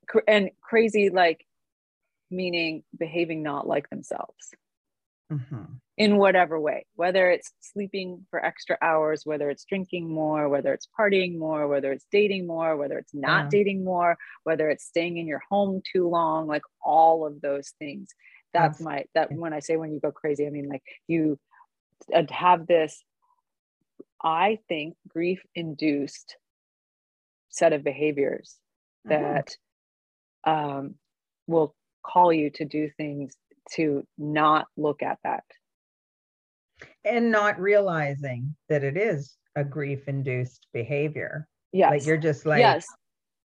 cr- and crazy, like meaning behaving not like themselves. Mm-hmm. In whatever way, whether it's sleeping for extra hours, whether it's drinking more, whether it's partying more, whether it's dating more, whether it's not yeah. dating more, whether it's staying in your home too long, like all of those things. That's my, that when I say when you go crazy, I mean like you have this, I think, grief induced set of behaviors mm-hmm. that um, will call you to do things to not look at that. And not realizing that it is a grief induced behavior. Yeah like you're just like yes.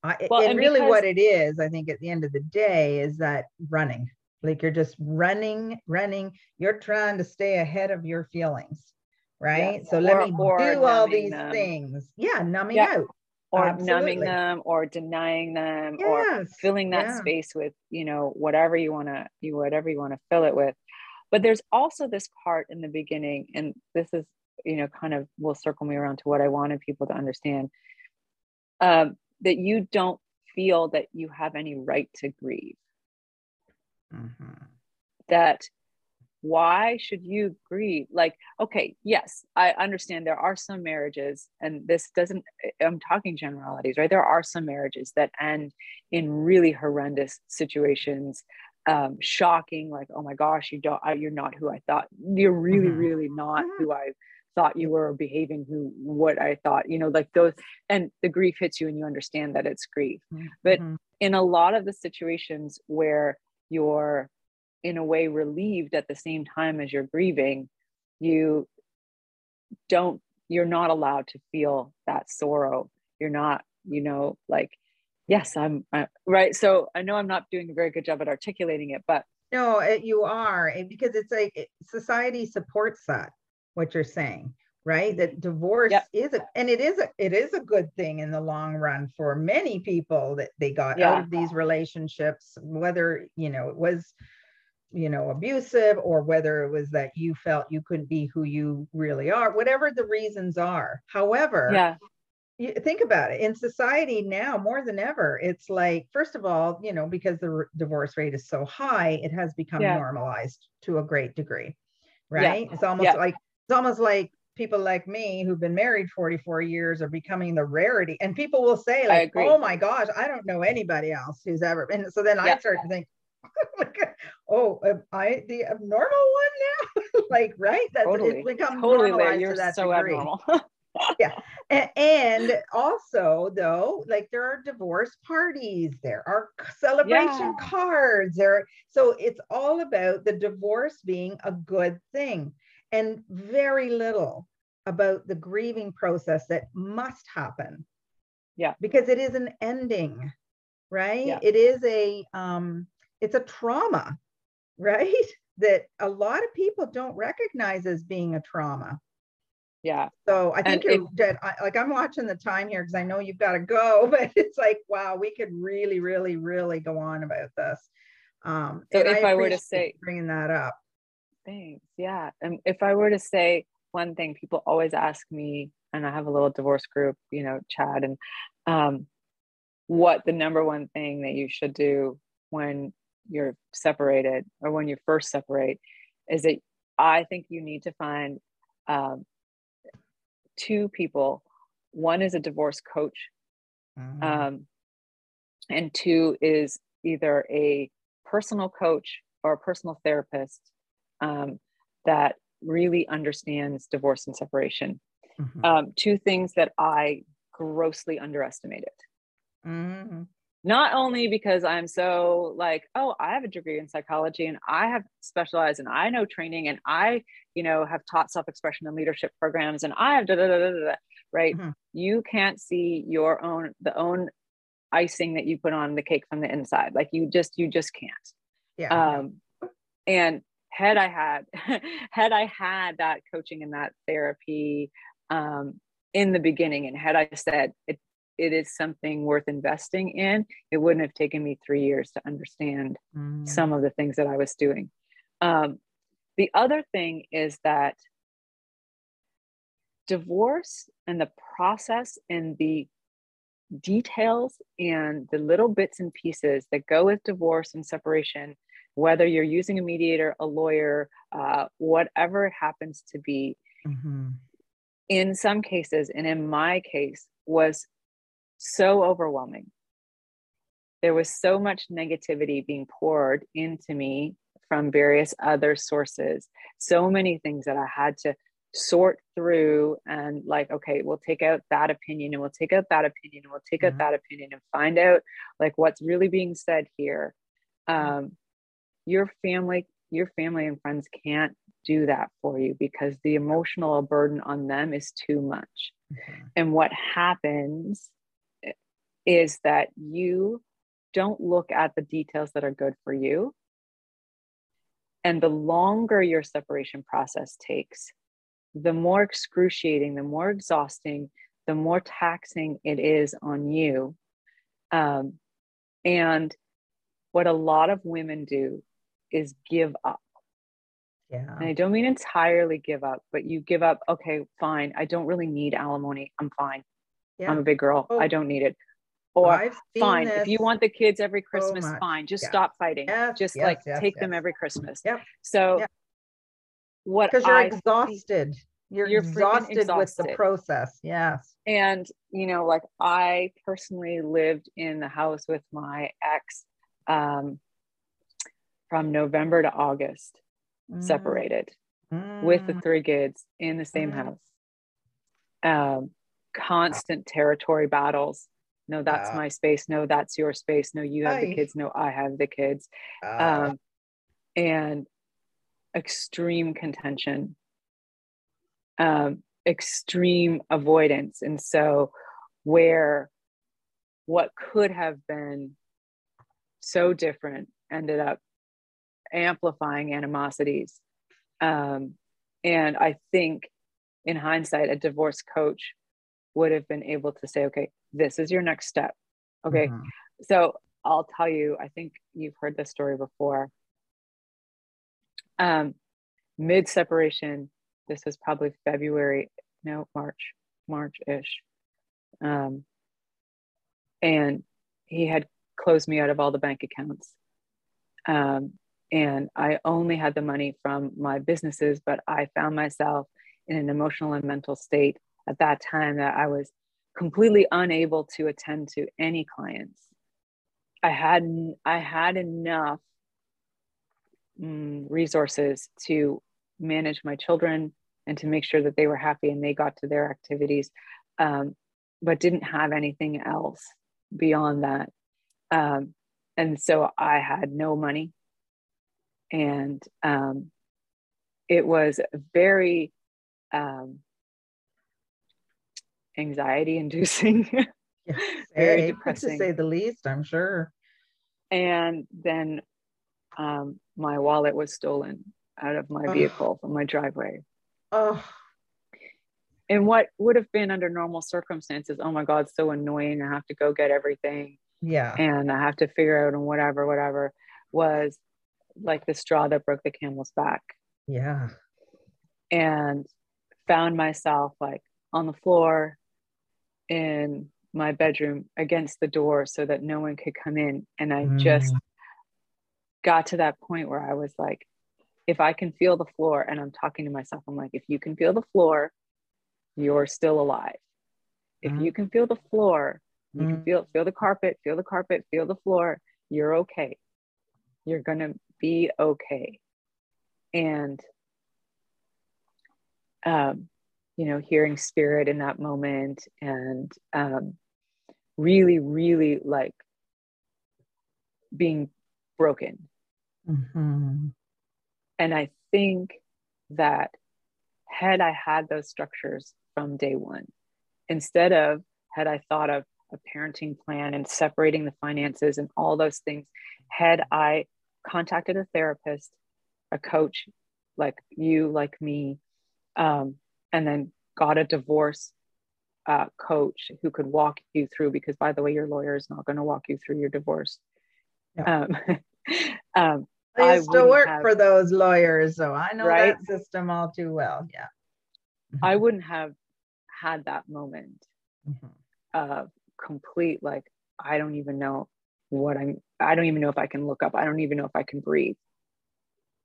I, well, and, and really because, what it is i think at the end of the day is that running like you're just running running you're trying to stay ahead of your feelings right so let me do all these them. things yeah numbing yeah. out or Absolutely. numbing them or denying them yes. or filling that yeah. space with you know whatever you want to you whatever you want to fill it with but there's also this part in the beginning and this is you know kind of will circle me around to what i wanted people to understand um, that you don't feel that you have any right to grieve mm-hmm. that why should you grieve like okay yes i understand there are some marriages and this doesn't i'm talking generalities right there are some marriages that end in really horrendous situations um shocking like oh my gosh you don't you're not who i thought you're really mm-hmm. really not mm-hmm. who i thought you were behaving who what i thought you know like those and the grief hits you and you understand that it's grief mm-hmm. but in a lot of the situations where you're in a way relieved at the same time as you're grieving you don't you're not allowed to feel that sorrow. You're not you know like yes i'm uh, right? So i know i'm not doing a very good job at articulating it but no you are because it's like society supports that what you're saying right that divorce yep. is a, and it is a, it is a good thing in the long run for many people that they got yeah. out of these relationships whether you know it was you know abusive or whether it was that you felt you couldn't be who you really are whatever the reasons are however yeah you think about it in society now more than ever it's like first of all you know because the re- divorce rate is so high it has become yeah. normalized to a great degree right yeah. it's almost yeah. like it's almost like people like me who've been married 44 years are becoming the rarity and people will say like oh my gosh i don't know anybody else who's ever and so then i start to think oh, oh, am I the abnormal one now? like, right? That's totally. it's become totally normalized You're to that so degree. abnormal. yeah. And, and, also, though, like there are divorce parties, there are celebration yeah. cards, there. So it's all about the divorce being a good thing, and very little about the grieving process that must happen. Yeah. Because it is an ending, right? Yeah. It is a um it's a trauma, right? That a lot of people don't recognize as being a trauma. Yeah. So I think and you're it, dead. I, like I'm watching the time here because I know you've got to go, but it's like, wow, we could really, really, really go on about this. Um, so if I, I were to say bringing that up, thanks. Yeah. And if I were to say one thing, people always ask me, and I have a little divorce group, you know, Chad, and um, what the number one thing that you should do when you're separated or when you first separate is that I think you need to find um, two people. One is a divorce coach, mm-hmm. um, and two is either a personal coach or a personal therapist um, that really understands divorce and separation. Mm-hmm. Um, two things that I grossly underestimated. Mm-hmm not only because I'm so like, oh, I have a degree in psychology and I have specialized and I know training and I, you know, have taught self expression and leadership programs and I have da da da da da, right? Mm-hmm. You can't see your own, the own icing that you put on the cake from the inside. Like you just, you just can't. Yeah. Um, and had I had, had I had that coaching and that therapy um, in the beginning, and had I said it, it is something worth investing in, it wouldn't have taken me three years to understand mm. some of the things that I was doing. Um, the other thing is that divorce and the process and the details and the little bits and pieces that go with divorce and separation, whether you're using a mediator, a lawyer, uh, whatever it happens to be, mm-hmm. in some cases, and in my case, was so overwhelming. There was so much negativity being poured into me from various other sources, so many things that I had to sort through and like okay we'll take out that opinion and we'll take out that opinion and we'll take mm-hmm. out that opinion and find out like what's really being said here um, your family your family and friends can't do that for you because the emotional burden on them is too much mm-hmm. and what happens is that you don't look at the details that are good for you and the longer your separation process takes the more excruciating, the more exhausting, the more taxing it is on you. Um, and what a lot of women do is give up. Yeah. And I don't mean entirely give up, but you give up, okay, fine. I don't really need alimony. I'm fine. Yeah. I'm a big girl. Oh. I don't need it. Or fine, this. if you want the kids every Christmas, so fine. Just yeah. stop fighting. Yes, Just yes, like yes, take them every Christmas. Yep. So yep what because you're I exhausted. You're, you're exhausted, exhausted with the process. Yes. And, you know, like I personally lived in the house with my ex um, from November to August, mm. separated mm. with the three kids in the same mm. house. Um, constant territory battles. No, that's my space. No, that's your space. No, you have the kids. No, I have the kids. Uh. Um, and extreme contention, um, extreme avoidance. And so, where what could have been so different ended up amplifying animosities. Um, and I think in hindsight, a divorce coach would have been able to say, okay, this is your next step. Okay. Mm-hmm. So I'll tell you, I think you've heard this story before um, mid separation. This was probably February, no, March, March ish. Um, and he had closed me out of all the bank accounts. Um, and I only had the money from my businesses, but I found myself in an emotional and mental state at that time that I was completely unable to attend to any clients. I had I had enough mm, resources to manage my children and to make sure that they were happy and they got to their activities, um, but didn't have anything else beyond that. Um, and so I had no money. And um, it was very um, anxiety inducing, very depressing. To say the least, I'm sure. And then um, my wallet was stolen out of my vehicle from my driveway. Oh. And what would have been under normal circumstances, oh my God, so annoying. I have to go get everything. Yeah. And I have to figure out and whatever, whatever was like the straw that broke the camel's back. Yeah. And found myself like on the floor in my bedroom against the door so that no one could come in. And I mm. just got to that point where I was like, if I can feel the floor, and I'm talking to myself, I'm like, if you can feel the floor, you're still alive. If mm-hmm. you can feel the floor, you mm-hmm. can feel feel the carpet, feel the carpet, feel the floor, you're okay. You're gonna be okay. And um, you know, hearing spirit in that moment and um, really, really like being broken Mm-hmm. And I think that had I had those structures from day one, instead of had I thought of, a parenting plan and separating the finances and all those things had I contacted a therapist, a coach like you, like me, um, and then got a divorce uh, coach who could walk you through, because by the way, your lawyer is not going to walk you through your divorce. Um, um, I used I to work have, for those lawyers, so I know right? that system all too well. Yeah. I wouldn't have had that moment mm-hmm. of complete, like, I don't even know what I'm, I don't even know if I can look up. I don't even know if I can breathe.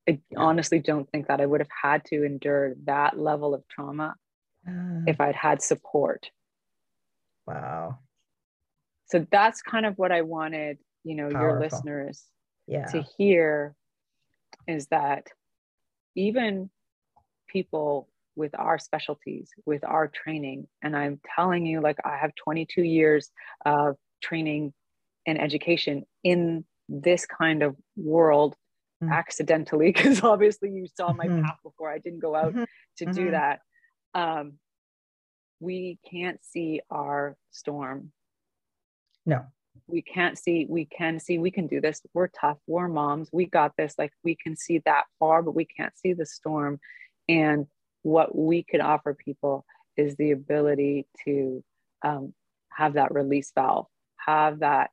I yeah. honestly don't think that I would have had to endure that level of trauma uh, if I'd had support. Wow. So that's kind of what I wanted, you know, Powerful. your listeners yeah. to hear is that even people with our specialties, with our training, and I'm telling you, like, I have 22 years of training and education in this kind of world mm-hmm. accidentally, because obviously you saw my mm-hmm. path before I didn't go out mm-hmm. to do mm-hmm. that. Um, we can't see our storm. No we can't see we can see we can do this we're tough we're moms we got this like we can see that far but we can't see the storm and what we can offer people is the ability to um, have that release valve have that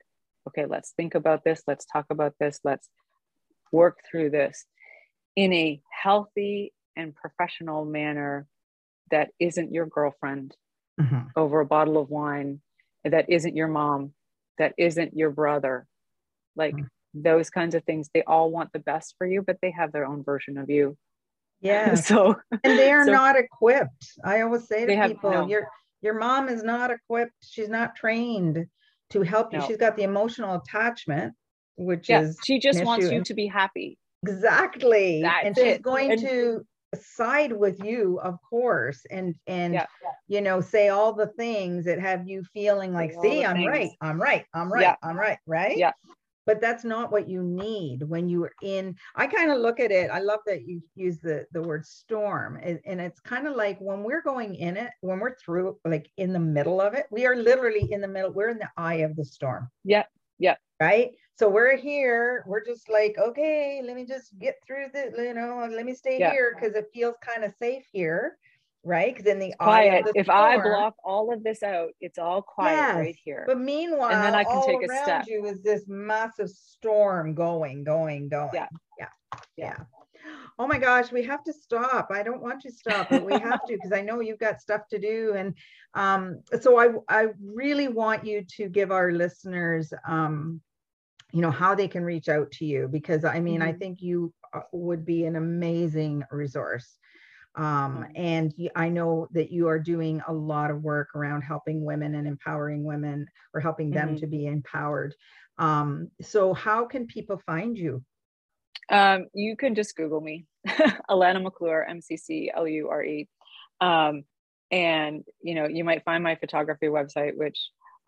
okay let's think about this let's talk about this let's work through this in a healthy and professional manner that isn't your girlfriend mm-hmm. over a bottle of wine that isn't your mom that isn't your brother like mm. those kinds of things they all want the best for you but they have their own version of you yeah so and they are so, not equipped i always say to people no. your your mom is not equipped she's not trained to help you no. she's got the emotional attachment which yeah, is she just wants you to be happy exactly That's and she's it. going and, to side with you of course and and yeah. you know say all the things that have you feeling like see i'm things. right i'm right i'm right yeah. i'm right right yeah but that's not what you need when you're in i kind of look at it i love that you use the the word storm and, and it's kind of like when we're going in it when we're through like in the middle of it we are literally in the middle we're in the eye of the storm. Yeah yeah right? So we're here we're just like okay let me just get through the you know let me stay yeah. here because it feels kind of safe here right? Because in the quiet. the if storm, i block all of this out it's all quiet yes, right here. but meanwhile and then i can take a step. you is this massive storm going going going. Yeah yeah. yeah, yeah. oh my gosh we have to stop. I don't want to stop but we have to because i know you've got stuff to do. And um, so i i really want you to give our listeners um, you know how they can reach out to you because i mean mm-hmm. i think you uh, would be an amazing resource um, and i know that you are doing a lot of work around helping women and empowering women or helping them mm-hmm. to be empowered um, so how can people find you um, you can just google me alana mcclure m-c-c-l-u-r-e um, and you know you might find my photography website which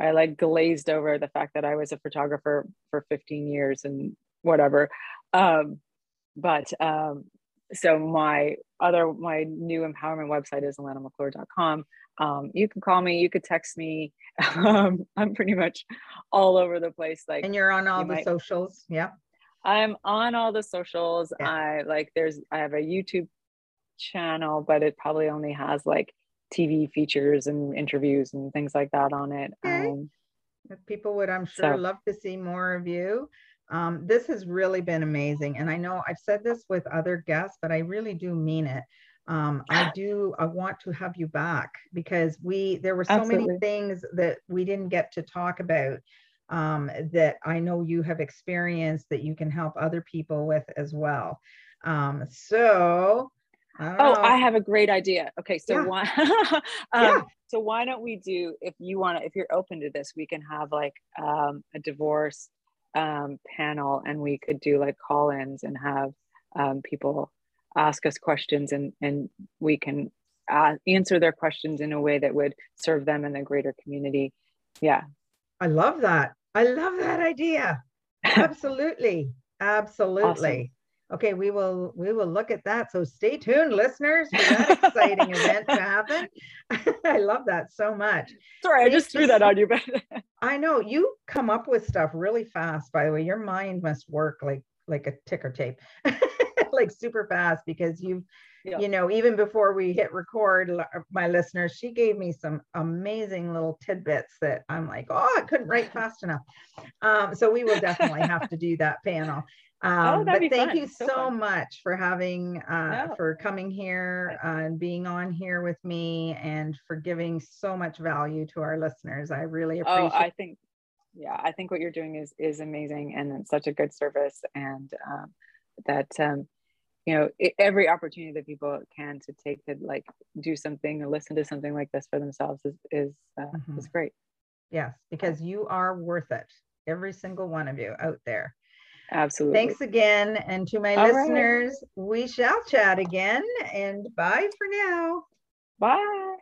I like glazed over the fact that I was a photographer for 15 years and whatever. Um, but um, so my other my new empowerment website is alanamcclure.com. Um, you can call me, you could text me. Um, I'm pretty much all over the place. Like, and you're on all you the might, socials. Yeah. I'm on all the socials. Yeah. I like there's I have a YouTube channel, but it probably only has like TV features and interviews and things like that on it. Okay. Um, People would, I'm sure, so. love to see more of you. Um, this has really been amazing. And I know I've said this with other guests, but I really do mean it. Um, I do, I want to have you back because we, there were so Absolutely. many things that we didn't get to talk about um, that I know you have experienced that you can help other people with as well. Um, so I oh, I have a great idea. Okay, so yeah. why? um, yeah. So why don't we do? If you want to, if you're open to this, we can have like um, a divorce um, panel, and we could do like call-ins and have um, people ask us questions, and and we can uh, answer their questions in a way that would serve them and the greater community. Yeah, I love that. I love that idea. Absolutely, absolutely. Awesome. Okay, we will we will look at that. So stay tuned, listeners, for that exciting event to happen. I love that so much. Sorry, I just threw that on you, but I know you come up with stuff really fast. By the way, your mind must work like like a ticker tape, like super fast because you've yeah. you know even before we hit record my listeners she gave me some amazing little tidbits that i'm like oh i couldn't write fast enough. Um, so we will definitely have to do that panel. Um, oh, but thank fun. you so, so much for having uh, for coming here uh, and being on here with me and for giving so much value to our listeners. I really appreciate oh i think yeah i think what you're doing is is amazing and it's such a good service and um, that um, you know every opportunity that people can to take to like do something or listen to something like this for themselves is is uh, mm-hmm. is great. Yes because you are worth it every single one of you out there. Absolutely. Thanks again and to my All listeners right. we shall chat again and bye for now. Bye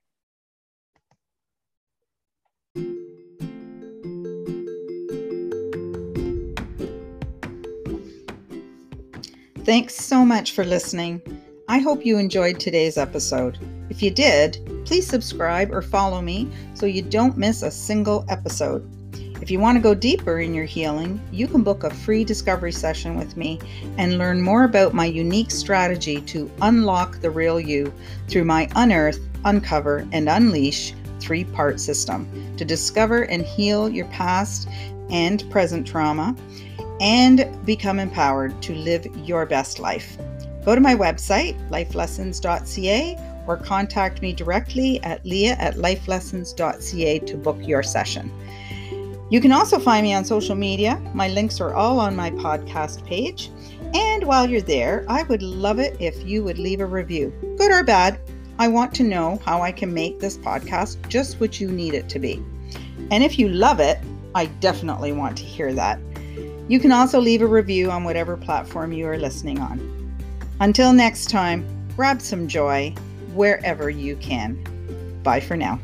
Thanks so much for listening. I hope you enjoyed today's episode. If you did, please subscribe or follow me so you don't miss a single episode. If you want to go deeper in your healing, you can book a free discovery session with me and learn more about my unique strategy to unlock the real you through my Unearth, Uncover, and Unleash three part system to discover and heal your past and present trauma and become empowered to live your best life. Go to my website, lifelessons.ca, or contact me directly at leah at lifelessons.ca to book your session. You can also find me on social media. My links are all on my podcast page. And while you're there, I would love it if you would leave a review, good or bad. I want to know how I can make this podcast just what you need it to be. And if you love it, I definitely want to hear that. You can also leave a review on whatever platform you are listening on. Until next time, grab some joy wherever you can. Bye for now.